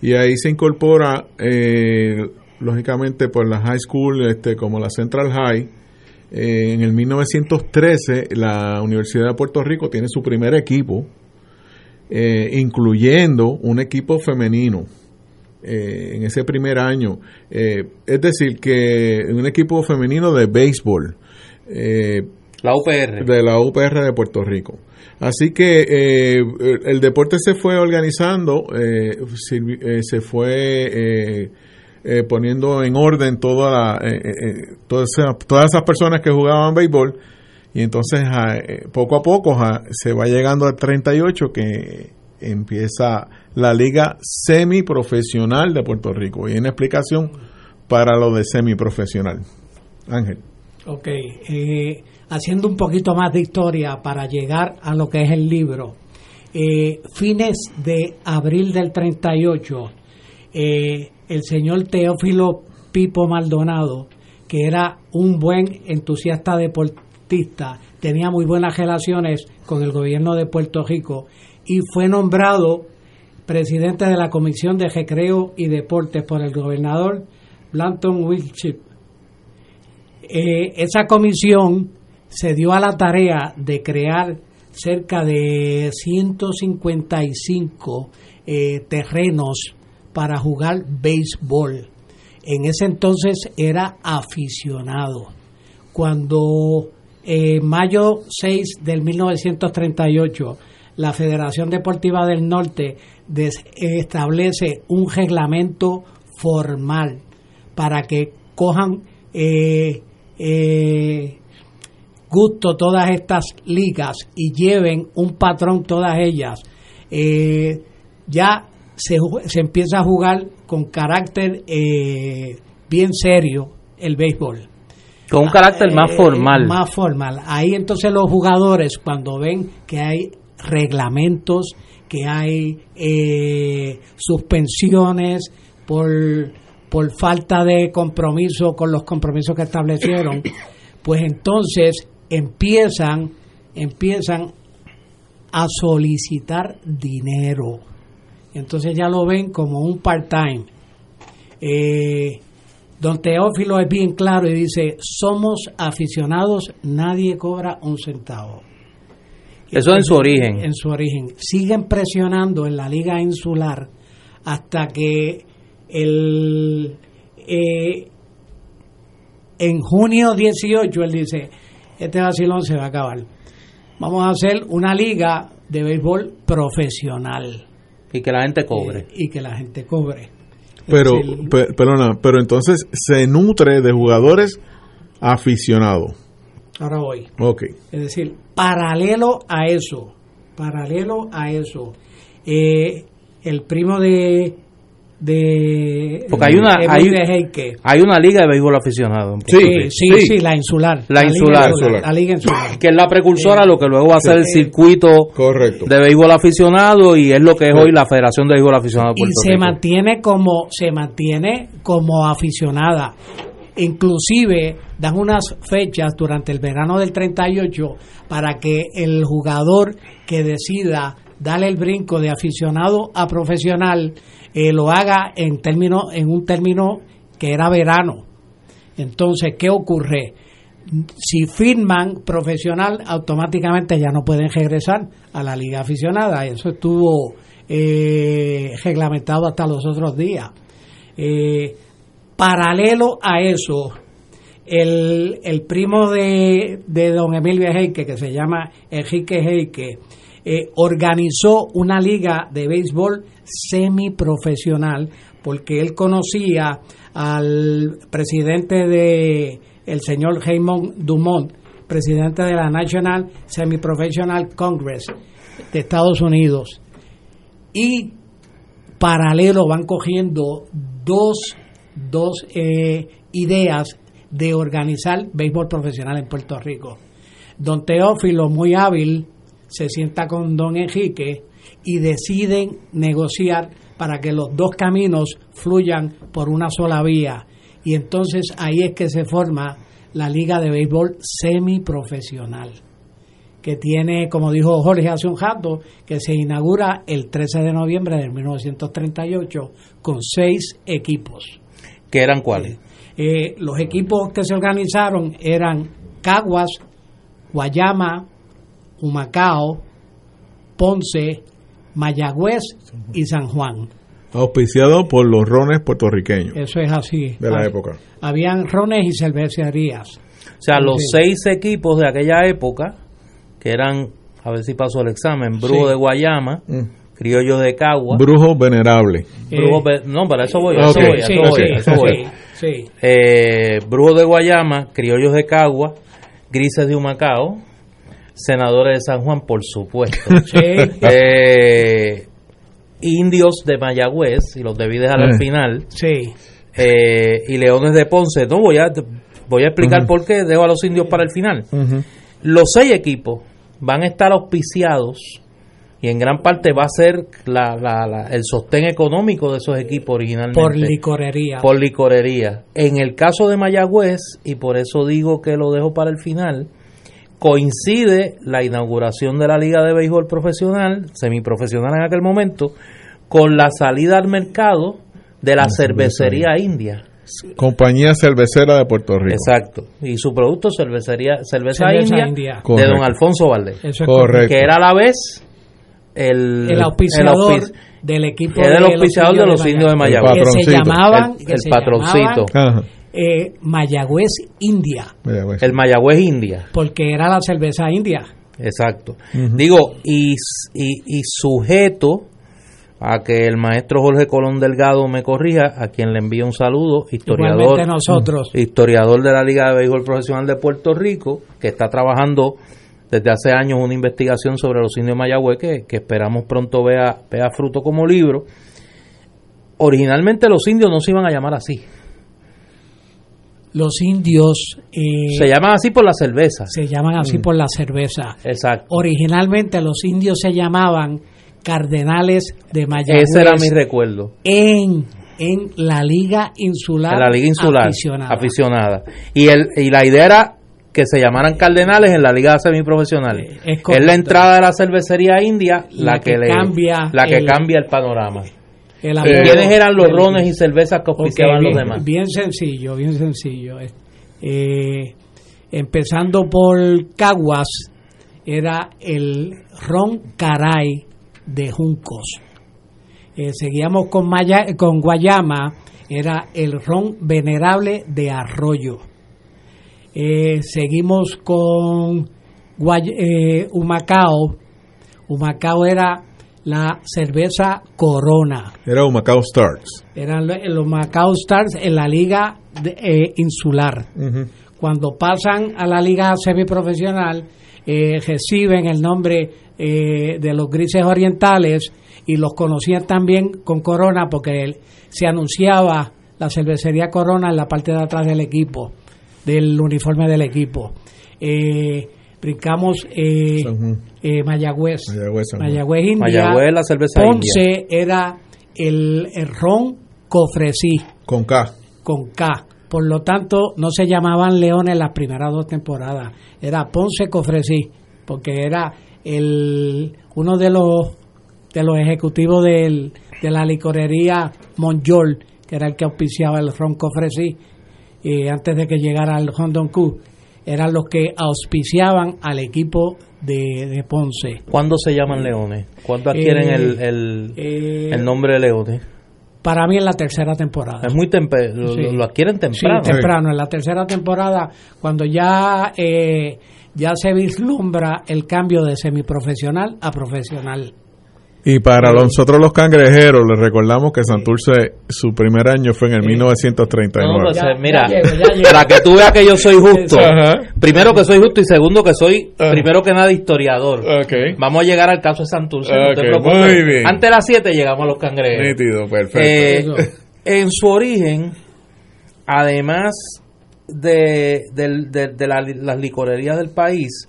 y ahí se incorpora, eh, lógicamente, por la high school, este, como la Central High. Eh, en el 1913 la Universidad de Puerto Rico tiene su primer equipo, eh, incluyendo un equipo femenino. eh, en ese primer año, es decir, que un equipo femenino de béisbol, la UPR. de la UPR de Puerto Rico. Así que eh, el- deporte se fue organizando, se fue eh, poniendo en orden toda eh, eh, eh, todas, esas, todas esas personas que jugaban béisbol y entonces ah, poco a poco ah, se va llegando al 38 que empieza la liga semiprofesional de Puerto Rico y una explicación para lo de semiprofesional. Ángel. Ok, haciendo un poquito más de historia para llegar a lo que es el libro. Fines de abril del 38, eh, el señor Teófilo Pipo Maldonado, que era un buen entusiasta deportista, tenía muy buenas relaciones con el gobierno de Puerto Rico y fue nombrado presidente de la Comisión de Recreo y Deportes por el gobernador Blanton Wilshire. Eh, esa comisión se dio a la tarea de crear cerca de 155 eh, terrenos para jugar béisbol. En ese entonces era aficionado. Cuando en mayo 6 del 1938 la Federación Deportiva del Norte establece un reglamento formal para que cojan eh, eh, gusto todas estas ligas y lleven un patrón todas ellas, eh, ya se, se empieza a jugar con carácter eh, bien serio el béisbol. Con un carácter más Eh, formal. Más formal. Ahí entonces los jugadores cuando ven que hay reglamentos, que hay eh, suspensiones por, por falta de compromiso con los compromisos que establecieron, pues entonces empiezan, empiezan a solicitar dinero. Entonces ya lo ven como un part-time. Eh, Don Teófilo es bien claro y dice, somos aficionados, nadie cobra un centavo. Eso en su origen. En su origen. Siguen presionando en la liga insular hasta que el eh, en junio 18 él dice, este vacilón se va a acabar. Vamos a hacer una liga de béisbol profesional Y que la gente cobre. y que la gente cobre. Pero, Es decir, pe- perdona, pero entonces se nutre de jugadores aficionados. ahora voy. Ok. Es decir, paralelo a eso, paralelo a eso, eh, el primo de de Porque hay una, hay, una liga de béisbol aficionado. Sí, sí, sí, la insular. La liga insular. La liga insular. Que es la precursora a lo que luego va a ser el circuito Correcto. de béisbol aficionado y es lo que es hoy la Federación de Béisbol Aficionado de y se Rico. mantiene como se mantiene como aficionada inclusive dan unas fechas durante el verano del 38 para que el jugador que decida darle el brinco de aficionado a profesional eh, lo haga en término en un término que era verano entonces qué ocurre si firman profesional, automáticamente ya no pueden regresar a la liga aficionada. Eso estuvo eh, reglamentado hasta los otros días. Eh, paralelo a eso, el, el primo de, de don Emilio Heike, que se llama Enrique Heike, eh, organizó una liga de béisbol semiprofesional porque él conocía al presidente de el señor Raymond Dumont, presidente de la National Semi-Professional Congress de Estados Unidos. Y paralelo van cogiendo dos, dos eh, ideas de organizar béisbol profesional en Puerto Rico. Don Teófilo, muy hábil, se sienta con don Enrique y deciden negociar para que los dos caminos fluyan por una sola vía. Y entonces ahí es que se forma la Liga de Béisbol Semiprofesional, que tiene, como dijo Jorge hace un rato, que se inaugura el 13 de noviembre de 1938 con seis equipos. ¿Qué eran cuáles? Eh, los equipos que se organizaron eran Caguas, Guayama, Humacao, Ponce, Mayagüez y San Juan. Auspiciado por los rones puertorriqueños Eso es así. de la Hab- época. Habían rones y cervecerías. O sea, los Sí. seis equipos de aquella época, que eran, a ver si pasó el examen, Brujo Sí. de Guayama, Criollos de Cagua, Brujo venerable. Brujos Ve- no, para eso voy, eso voy, eso voy, eso voy. sí, sí. Eh, Brujos de Guayama, Criollos de Cagua, Grises de Humacao, Senadores de San Juan, por supuesto. Eh, indios de Mayagüez, y los debí dejar al Eh. final. Sí. Eh, y Leones de Ponce. No, voy a, voy a explicar por qué dejo a los indios para el final. Los seis equipos van a estar auspiciados y en gran parte va a ser la, la- la- el sostén económico de esos equipos originalmente. Por licorería. Por licorería. En el caso de Mayagüez, y por eso digo que lo dejo para el final, coincide la inauguración de la Liga de Béisbol Profesional, semiprofesional en aquel momento, con la salida al mercado de la, cervecería india. Compañía Cervecera de Puerto Rico. Exacto. Y su producto, cervecería, cerveza, Cerveza india, india. de Correcto. don Alfonso Valdés. Eso es Correcto. Que era a la vez el, El auspiciador auspici- del equipo era el de los auspiciador de los indios de Mayagüez. Que se llamaban, el, el se patroncito. llamaban, eh, Mayagüez India, El Mayagüez India. porque era la cerveza india. Exacto. Digo, y, y, y sujeto a que el maestro Jorge Colón Delgado me corrija, a quien le envío un saludo, historiador, nosotros. historiador de la Liga de Béisbol Profesional de Puerto Rico, que está trabajando desde hace años una investigación sobre los indios de Mayagüez que, que esperamos pronto vea, vea fruto como libro. Originalmente los indios no se iban a llamar así. Los indios eh, Se llaman así por la cerveza. se llaman así Mm. por la cerveza. Exacto. Originalmente los indios se llamaban Cardenales de Mayagüez. Ese era mi recuerdo. en, en la Liga Insular. en la Liga Insular aficionada. aficionada. Y, el, y la idea era que se llamaran Cardenales en la Liga Semiprofesional. es es correcto. la entrada de la cervecería india la, La que, que le, cambia la que el- cambia el panorama. El Eh, ¿Quiénes eran los rones y cervezas que Ok, auspiciaban bien, los demás? Bien sencillo, bien sencillo. Eh, empezando por Caguas, era el ron caray de Juncos. Eh, seguíamos con, Maya, con Guayama, era el ron venerable de Arroyo. Eh, seguimos con Guay- eh, Humacao. Humacao era la cerveza Corona. Era Humacao Stars. Eran lo- los Macao Stars en la liga de- eh, insular. Cuando pasan a la liga semiprofesional, eh, reciben el nombre eh, de los grises orientales y los conocían también con Corona porque se anunciaba la cervecería Corona en la parte de atrás del equipo, del uniforme del equipo. Eh, brincamos eh, eh, Mayagüez, Mayagüez. Mayagüez India, Mayagüez, la cerveza Ponce era el, el ron cofresí Con K. con K. Por lo tanto, no se llamaban Leones las primeras dos temporadas. Era Ponce Cofresí, porque era el uno de los de los ejecutivos del, de la licorería Monjol, que era el que auspiciaba el ron Cofresí, eh, antes de que llegara el Hondon Q. eran los que auspiciaban al equipo de, de Ponce. ¿Cuándo se llaman Leones? ¿Cuándo adquieren Eh, el, el, eh, el nombre de Leones? Para mí en la tercera temporada. Es muy temprano, lo, Sí. lo adquieren temprano. Sí, temprano, en la tercera temporada, cuando ya, eh, ya se vislumbra el cambio de semiprofesional a profesional. Y para nosotros los cangrejeros, les recordamos que Santurce, su primer año fue en el 1939. No, pues, Ya- eh, mira, ya llego, ya llego. para que tú veas que yo soy justo. Ajá. Primero que soy justo y segundo que soy, Ah. primero que nada, historiador. Ok. Vamos a llegar al caso de Santurce. no te Ok, preocupes. muy bien. Antes de las 7 llegamos a los cangrejos. Nítido, perfecto. Eh, en su origen, además de, del- de- de la- las licorerías del país,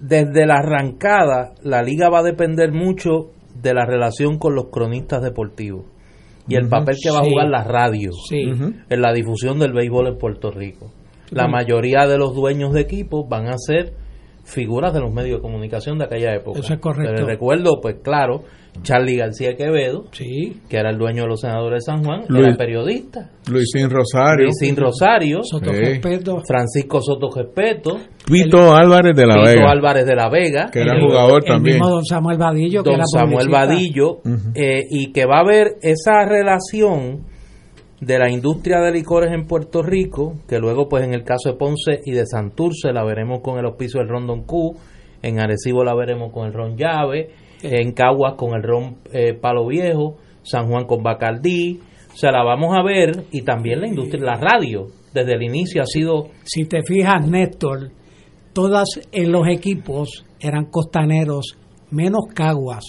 desde la arrancada, la liga va a depender mucho de la relación con los cronistas deportivos y el papel que va a jugar la radio Sí. en la difusión del béisbol en Puerto Rico. La mayoría de los dueños de equipos van a ser figuras de los medios de comunicación de aquella época. Eso es correcto. Les recuerdo, pues claro, Charlie García Quevedo, Sí. que era el dueño de los senadores de San Juan, Luis- era periodista. Luisín Rosario. Luisín Rosario, Soto Sí. Respeto. Francisco Soto Gespeto, Pito Álvarez de la Pito Vega. Álvarez de la Vega, Que era el- jugador el también. mismo don Samuel Vadillo, que don era Samuel eh, y que va a haber esa relación de la industria de licores en Puerto Rico, que luego pues en el caso de Ponce y de Santurce la veremos con el hospicio del Ron Don Q, en Arecibo la veremos con el Ron Llave, en Caguas con el Ron eh, Palo Viejo, San Juan con Bacardí, o sea, la vamos a ver y también la industria, la radio, desde el inicio ha sido Si te fijas, Néstor, todas en los equipos eran costaneros, menos Caguas,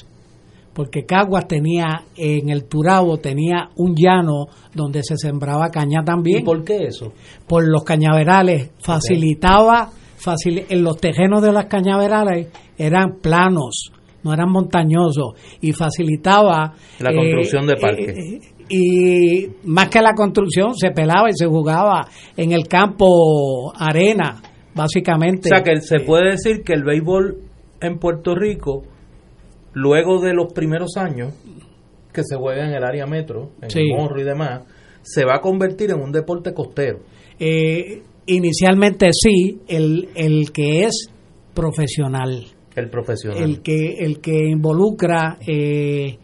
porque Caguas tenía, en el Turabo tenía un llano donde se sembraba caña también. ¿Y por qué eso? Por los cañaverales, facilitaba, facili- en los tejenos de las cañaverales eran planos, no eran montañosos, y facilitaba... La eh, construcción de parques. eh, y más que la construcción, se pelaba y se jugaba en el campo arena, básicamente. O sea que se puede decir que el béisbol en Puerto Rico, luego de los primeros años que se juega en el área metro, en Sí. el morro y demás, se va a convertir en un deporte costero. Eh, inicialmente sí, el, el que es profesional, El profesional. el que, el que involucra eh,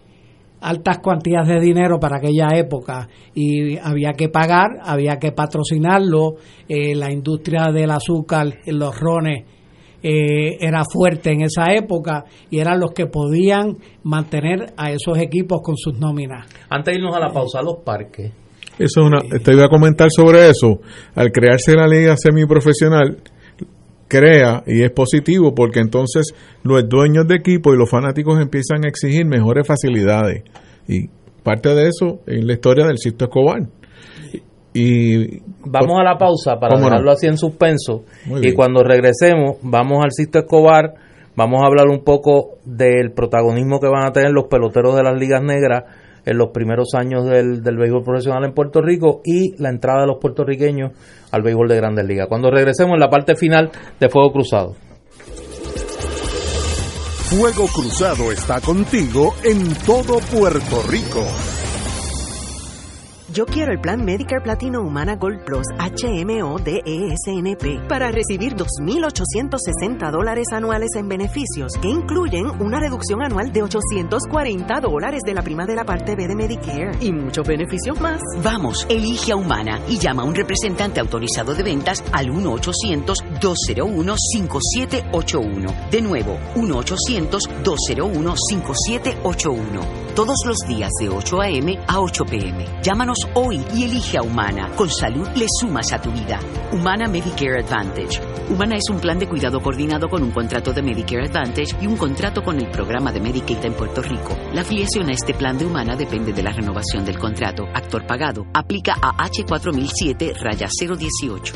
altas cuantías de dinero para aquella época y había que pagar, había que patrocinarlo, eh, la industria del azúcar, los rones, eh, era fuerte en esa época y eran los que podían mantener a esos equipos con sus nóminas. Antes de irnos a la pausa, los parques. Eso es una, te iba a comentar sobre eso. Al crearse la liga semiprofesional, crea y es positivo porque entonces los dueños de equipo y los fanáticos empiezan a exigir mejores facilidades. Y parte de eso en la historia del Sisto Escobar. Y Vamos a la pausa para dejarlo así en suspenso. Muy Y bien. cuando regresemos, vamos al Sisto Escobar, vamos a hablar un poco del protagonismo que van a tener los peloteros de las ligas negras en los primeros años del, del béisbol profesional en Puerto Rico y la entrada de los puertorriqueños al béisbol de grandes ligas. Cuando regresemos en la parte final de Fuego Cruzado. Fuego Cruzado está contigo en todo Puerto Rico. Yo quiero el plan Medicare Platino Humana Gold Plus HMO DESNP para recibir 2.860 dólares anuales en beneficios que incluyen una reducción anual de 840 dólares de la prima de la parte B de Medicare y muchos beneficios más. Vamos, elige a Humana y llama a un representante autorizado de ventas al 1-800-201-5781. De nuevo, 1-800-201-5781. Todos los días de 8 a.m. a 8 p.m. Llámanos hoy y elige a Humana. Con salud le sumas a tu vida. Humana Medicare Advantage. Humana es un plan de cuidado coordinado con un contrato de Medicare Advantage y un contrato con el programa de Medicaid en Puerto Rico. La afiliación a este plan de Humana depende de la renovación del contrato. Actor pagado. Aplica a H4007 raya 018.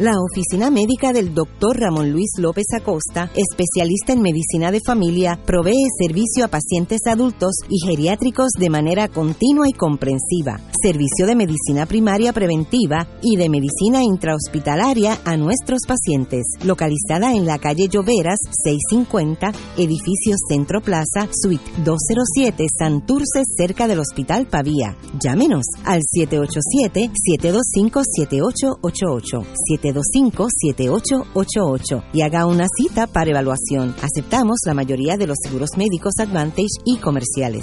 La oficina médica del Dr. Ramón Luis López Acosta, especialista en medicina de familia, provee servicio a pacientes adultos y geriátricos de manera continua y comprensiva, servicio de medicina primaria preventiva y de medicina intrahospitalaria a nuestros pacientes, localizada en la calle Lloveras 650, edificio Centro Plaza, suite 207, Santurce, cerca del Hospital Pavía. Llámenos al 787-725-7888, 725-7888 y haga una cita para evaluación. Aceptamos la mayoría de los seguros médicos Advantage y comerciales.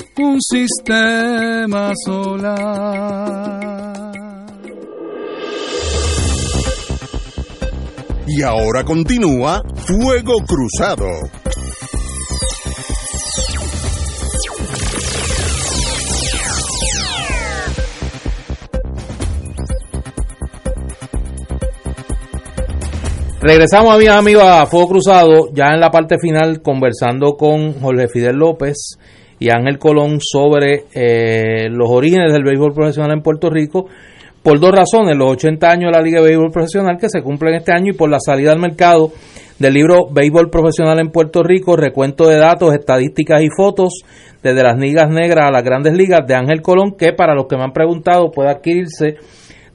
un sistema solar. Y ahora continúa Fuego Cruzado. Regresamos, amigas, amigos, a Fuego Cruzado, ya en la parte final, conversando con Jorge Fidel López y Ángel Colón sobre eh, los orígenes del béisbol profesional en Puerto Rico, por dos razones, los 80 años de la Liga de Béisbol Profesional que se cumplen este año y por la salida al mercado del libro Béisbol Profesional en Puerto Rico, recuento de datos, estadísticas y fotos desde las ligas negras a las grandes ligas de Ángel Colón, que para los que me han preguntado puede adquirirse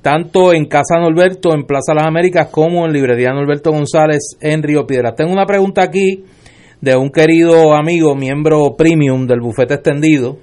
tanto en Casa Norberto, en Plaza Las Américas, como en Librería Norberto González en Río Piedras. Tengo una pregunta aquí de un querido amigo, miembro premium del bufete extendido,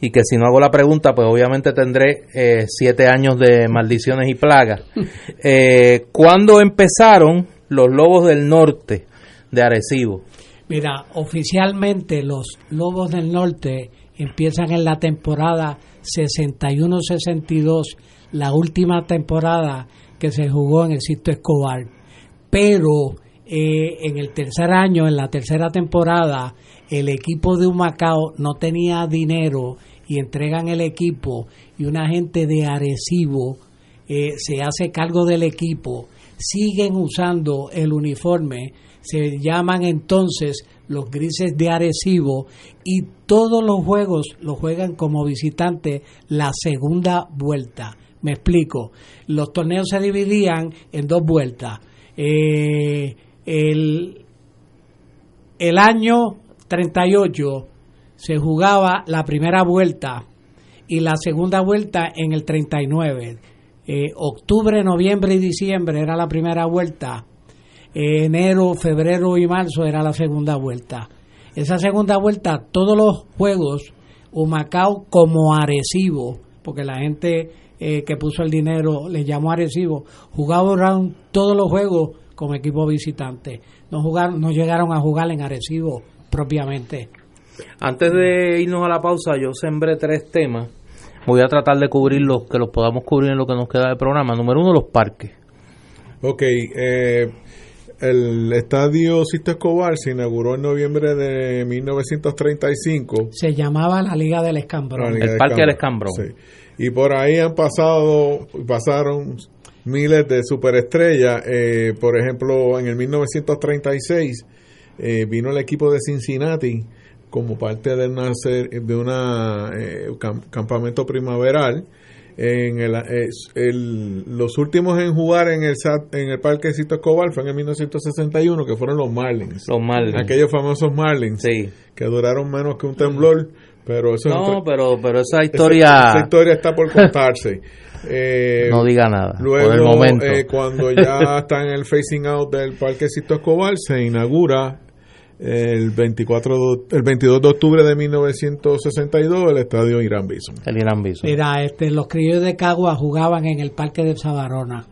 y que si no hago la pregunta, pues obviamente tendré eh, siete años de maldiciones y plagas. Eh, ¿Cuándo empezaron los Lobos del Norte de Arecibo? Mira, oficialmente los Lobos del Norte empiezan en la temporada 61-62, la última temporada que se jugó en el Sisto Escobar. Pero eh, en el tercer año, en la tercera temporada, el equipo de Humacao no tenía dinero y entregan el equipo y una gente de Arecibo eh, se hace cargo del equipo, siguen usando el uniforme, se llaman entonces los grises de Arecibo y todos los juegos los juegan como visitantes la segunda vuelta. Me explico. Los torneos se dividían en dos vueltas. Eh, el, el año 38 se jugaba la primera vuelta y la segunda vuelta en el 39. Eh, octubre, noviembre y diciembre era la primera vuelta. Eh, enero, febrero y marzo era la segunda vuelta. Esa segunda vuelta, todos los juegos, Humacao como Arecibo, porque la gente eh, que puso el dinero le llamó Arecibo, jugaban todos los juegos como equipo visitante. No, jugaron, no llegaron a jugar en Arecibo propiamente. Antes de irnos a la pausa, yo sembré tres temas. Voy a tratar de cubrir los que los podamos cubrir en lo que nos queda de programa. Número uno, los parques. Ok, eh, el estadio Sisto Escobar se inauguró en noviembre de 1935. Se llamaba la Liga del Escambrón. el Parque del Escambrón. Sí. Y por ahí han pasado, pasaron miles de superestrellas. Eh, por ejemplo, en el 1936 eh, vino el equipo de Cincinnati como parte de una de una eh, campamento primaveral en el, el, los últimos en jugar en el en el parque Cito Escobar fue en el 1961 que fueron los Marlins los Marlins aquellos famosos Marlins sí. que duraron menos que un temblor pero eso no pero pero esa historia esa, historia está por contarse eh, no diga nada luego por el momento. Eh, cuando ya está en el facing out del parque Cito Escobar se inaugura el 24 el 22 de octubre de 1962 el estadio Irán Bison. El Irán Bison. Mira, este, los criollos de Cagua jugaban en el parque de Sabarona.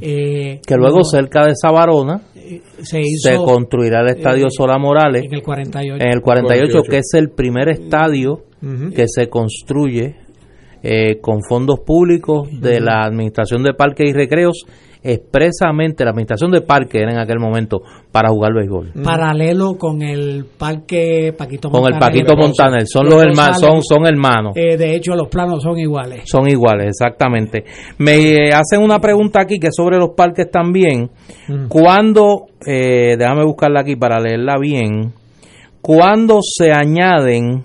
Eh, que luego no, cerca de Sabarona se, hizo, se construirá el estadio eh, Sola Morales en el 48, en el 48, 48. que es el primer estadio uh -huh. que se construye eh, con fondos públicos uh -huh. de la Administración de Parques y Recreos expresamente, la administración de parque era en aquel momento para jugar béisbol. Paralelo con el parque Paquito Con el Paquito Montaner, son los hermanos, son, son hermanos. Eh, de hecho, los planos son iguales. Son iguales, exactamente. Me eh, hacen una pregunta aquí que es sobre los parques también. ¿Cuándo, eh, déjame buscarla aquí para leerla bien, cuándo se añaden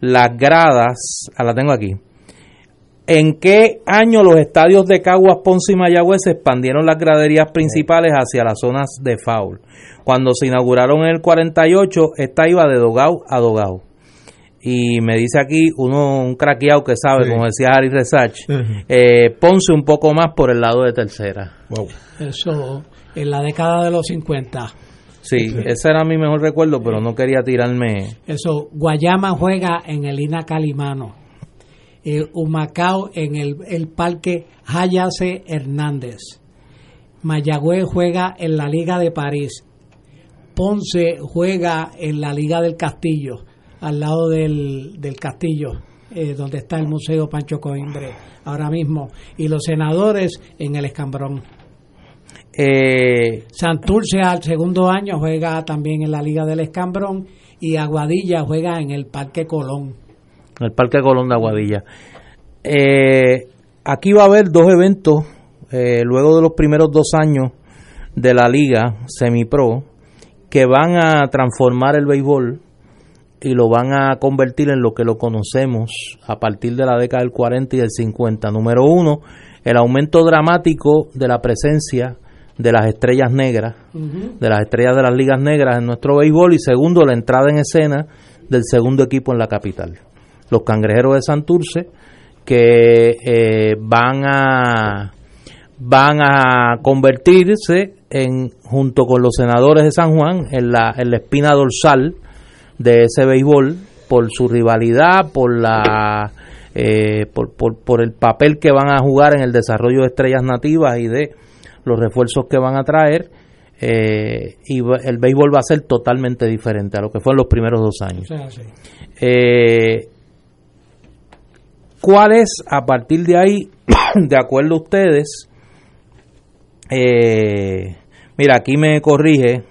las gradas, ah, la tengo aquí, ¿en qué año los estadios de Caguas, Ponce y Mayagüez se expandieron las graderías principales hacia las zonas de foul? Cuando se inauguraron en el 48, esta iba de Dogao a Dogao. Y me dice aquí uno, un craqueado que sabe, Sí. como decía Harry Resach, eh, Ponce un poco más por el lado de tercera. Eso en la década de los 50. Sí, ese era mi mejor recuerdo, pero no quería tirarme. Eso, Guayama juega en el Ina Calimano. Eh, Humacao en el, el Parque Hayase Hernández. Mayagüez juega en la Liga de París. Ponce juega en la Liga del Castillo, al lado del, del Castillo, eh, donde está el Museo Pancho Coimbre ahora mismo. Y los senadores en el Escambrón. Eh, Santurce al segundo año juega también en la Liga del Escambrón y Aguadilla juega en el Parque Colón. En el Parque Colón de Aguadilla. Eh, aquí va a haber dos eventos eh, luego de los primeros dos años de la liga semipro que van a transformar el béisbol y lo van a convertir en lo que lo conocemos a partir de la década del 40 y del 50. Número uno, el aumento dramático de la presencia de las estrellas negras, de las estrellas de las ligas negras en nuestro béisbol y segundo, la entrada en escena del segundo equipo en la capital, los cangrejeros de Santurce, que eh, van a van a convertirse en junto con los senadores de San Juan en la, en la espina dorsal de ese béisbol por su rivalidad, por la eh, por, por, por el papel que van a jugar en el desarrollo de estrellas nativas y de los refuerzos que van a traer eh, y el béisbol va a ser totalmente diferente a lo que fue en los primeros dos años. Eh, ¿Cuál es, a partir de ahí, de acuerdo a ustedes? eh, mira, aquí me corrige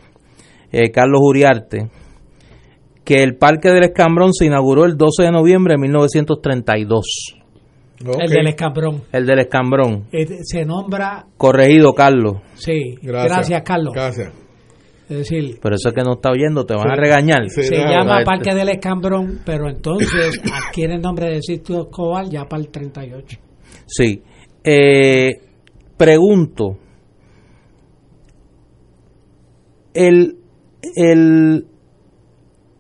eh, Carlos Uriarte, que el Parque del Escambrón se inauguró el 12 de noviembre de 1932. El del Escambrón. El del Escambrón. Eh, se nombra, Corregido, Carlos. sí, gracias, Carlos. Gracias. Es decir, Pero eso es que no está oyendo, te van Sí. a regañar. se llama Parque del Escambrón, pero entonces adquiere el nombre de Sisto Escobar ya para el 38. Sí. Eh, pregunto, el, el,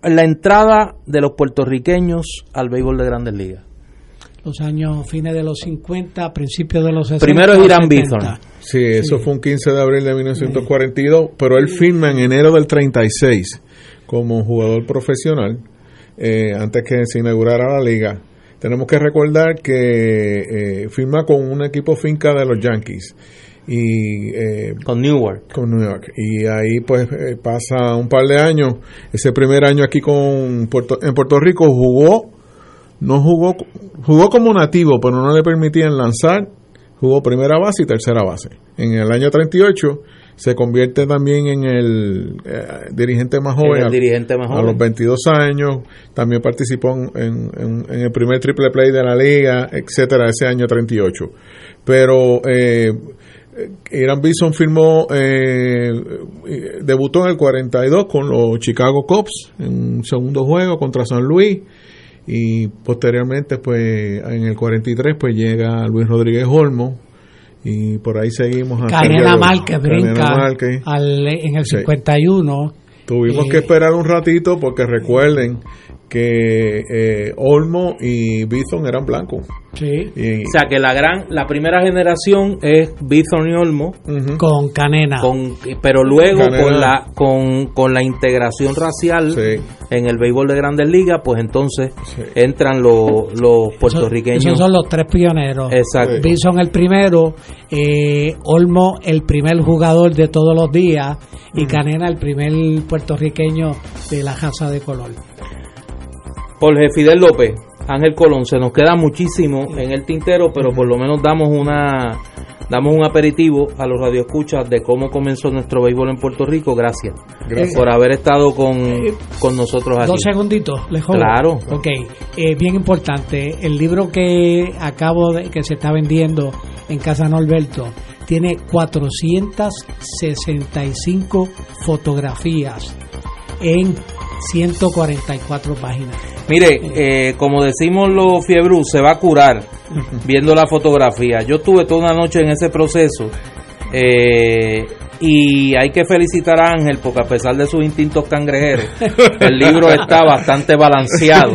la entrada de los puertorriqueños al béisbol de grandes ligas. Los años fines de los 50, principios de los 60. Primero es Irán 70. Sí, eso fue un 15 de abril de 1942, pero él firma en enero del 36 como jugador profesional, eh, antes que se inaugurara la liga. Tenemos que recordar que eh, firma con un equipo finca de los Yankees y eh, con Newark. con New York y ahí pues eh, pasa un par de años. Ese primer año aquí con Puerto, en Puerto Rico jugó no jugó jugó como nativo pero no le permitían lanzar jugó primera base y tercera base. En el año 38 se convierte también en el eh, dirigente más En joven el a- dirigente más a joven. los 22 años. También participó en, en- en- en el primer triple play de la liga etcétera ese año 38 pero eh, Irán Bison firmó, eh, debutó en el 42 con los Chicago Cubs en un segundo juego contra San Luis y posteriormente pues en el 43 pues llega Luis Rodríguez Olmo y por ahí seguimos hasta hoy. Márquez brinca al- en el Sí. 51. Tuvimos Eh, que esperar un ratito porque recuerden que eh, Olmo y Bison eran blancos. Sí. Y- O sea que la gran, la primera generación es Bithorn y Olmo, con Canena. con, pero luego Canena. con la con, con la integración racial en el béisbol de Grandes Ligas, pues entonces entran los, los puertorriqueños. Esos son los tres pioneros. Exacto. Bison el primero, eh, Olmo el primer jugador de todos los días y Canena el primer puertorriqueño de la raza de color. Jorge Fidel López, Ángel Colón, se nos queda muchísimo en el tintero, pero por lo menos damos una damos un aperitivo a los radioescuchas de cómo comenzó nuestro béisbol en Puerto Rico. Gracias, Gracias. por haber estado con, con nosotros aquí. Dos segunditos, le jodo. Claro. Ok, eh, bien importante. El libro que acabo de, que se está vendiendo en Casa Norberto tiene 465 fotografías en 144 páginas. Mire, eh, como decimos los fiebrú, se va a curar viendo la fotografía. Yo estuve toda una noche en ese proceso eh, y hay que felicitar a Ángel porque a pesar de sus instintos cangrejeros, el libro está bastante balanceado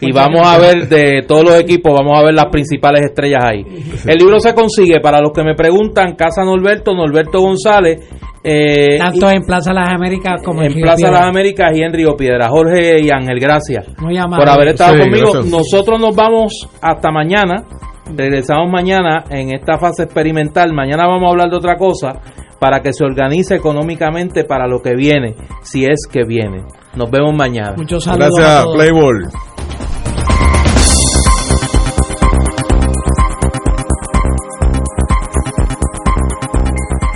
y vamos a ver de todos los equipos, vamos a ver las principales estrellas ahí. El libro se consigue, para los que me preguntan, Casa Norberto, Norberto González. Eh, Tanto en Plaza Las Américas como en Río Plaza. Las Américas y en Río Piedra. Jorge y Ángel, gracias por haber estado Sí, conmigo. gracias. Nosotros nos vamos hasta mañana. Regresamos mañana en esta fase experimental. Mañana vamos a hablar de otra cosa para que se organice económicamente para lo que viene, si es que viene. Nos vemos mañana. Muchos Gracias, Playboy.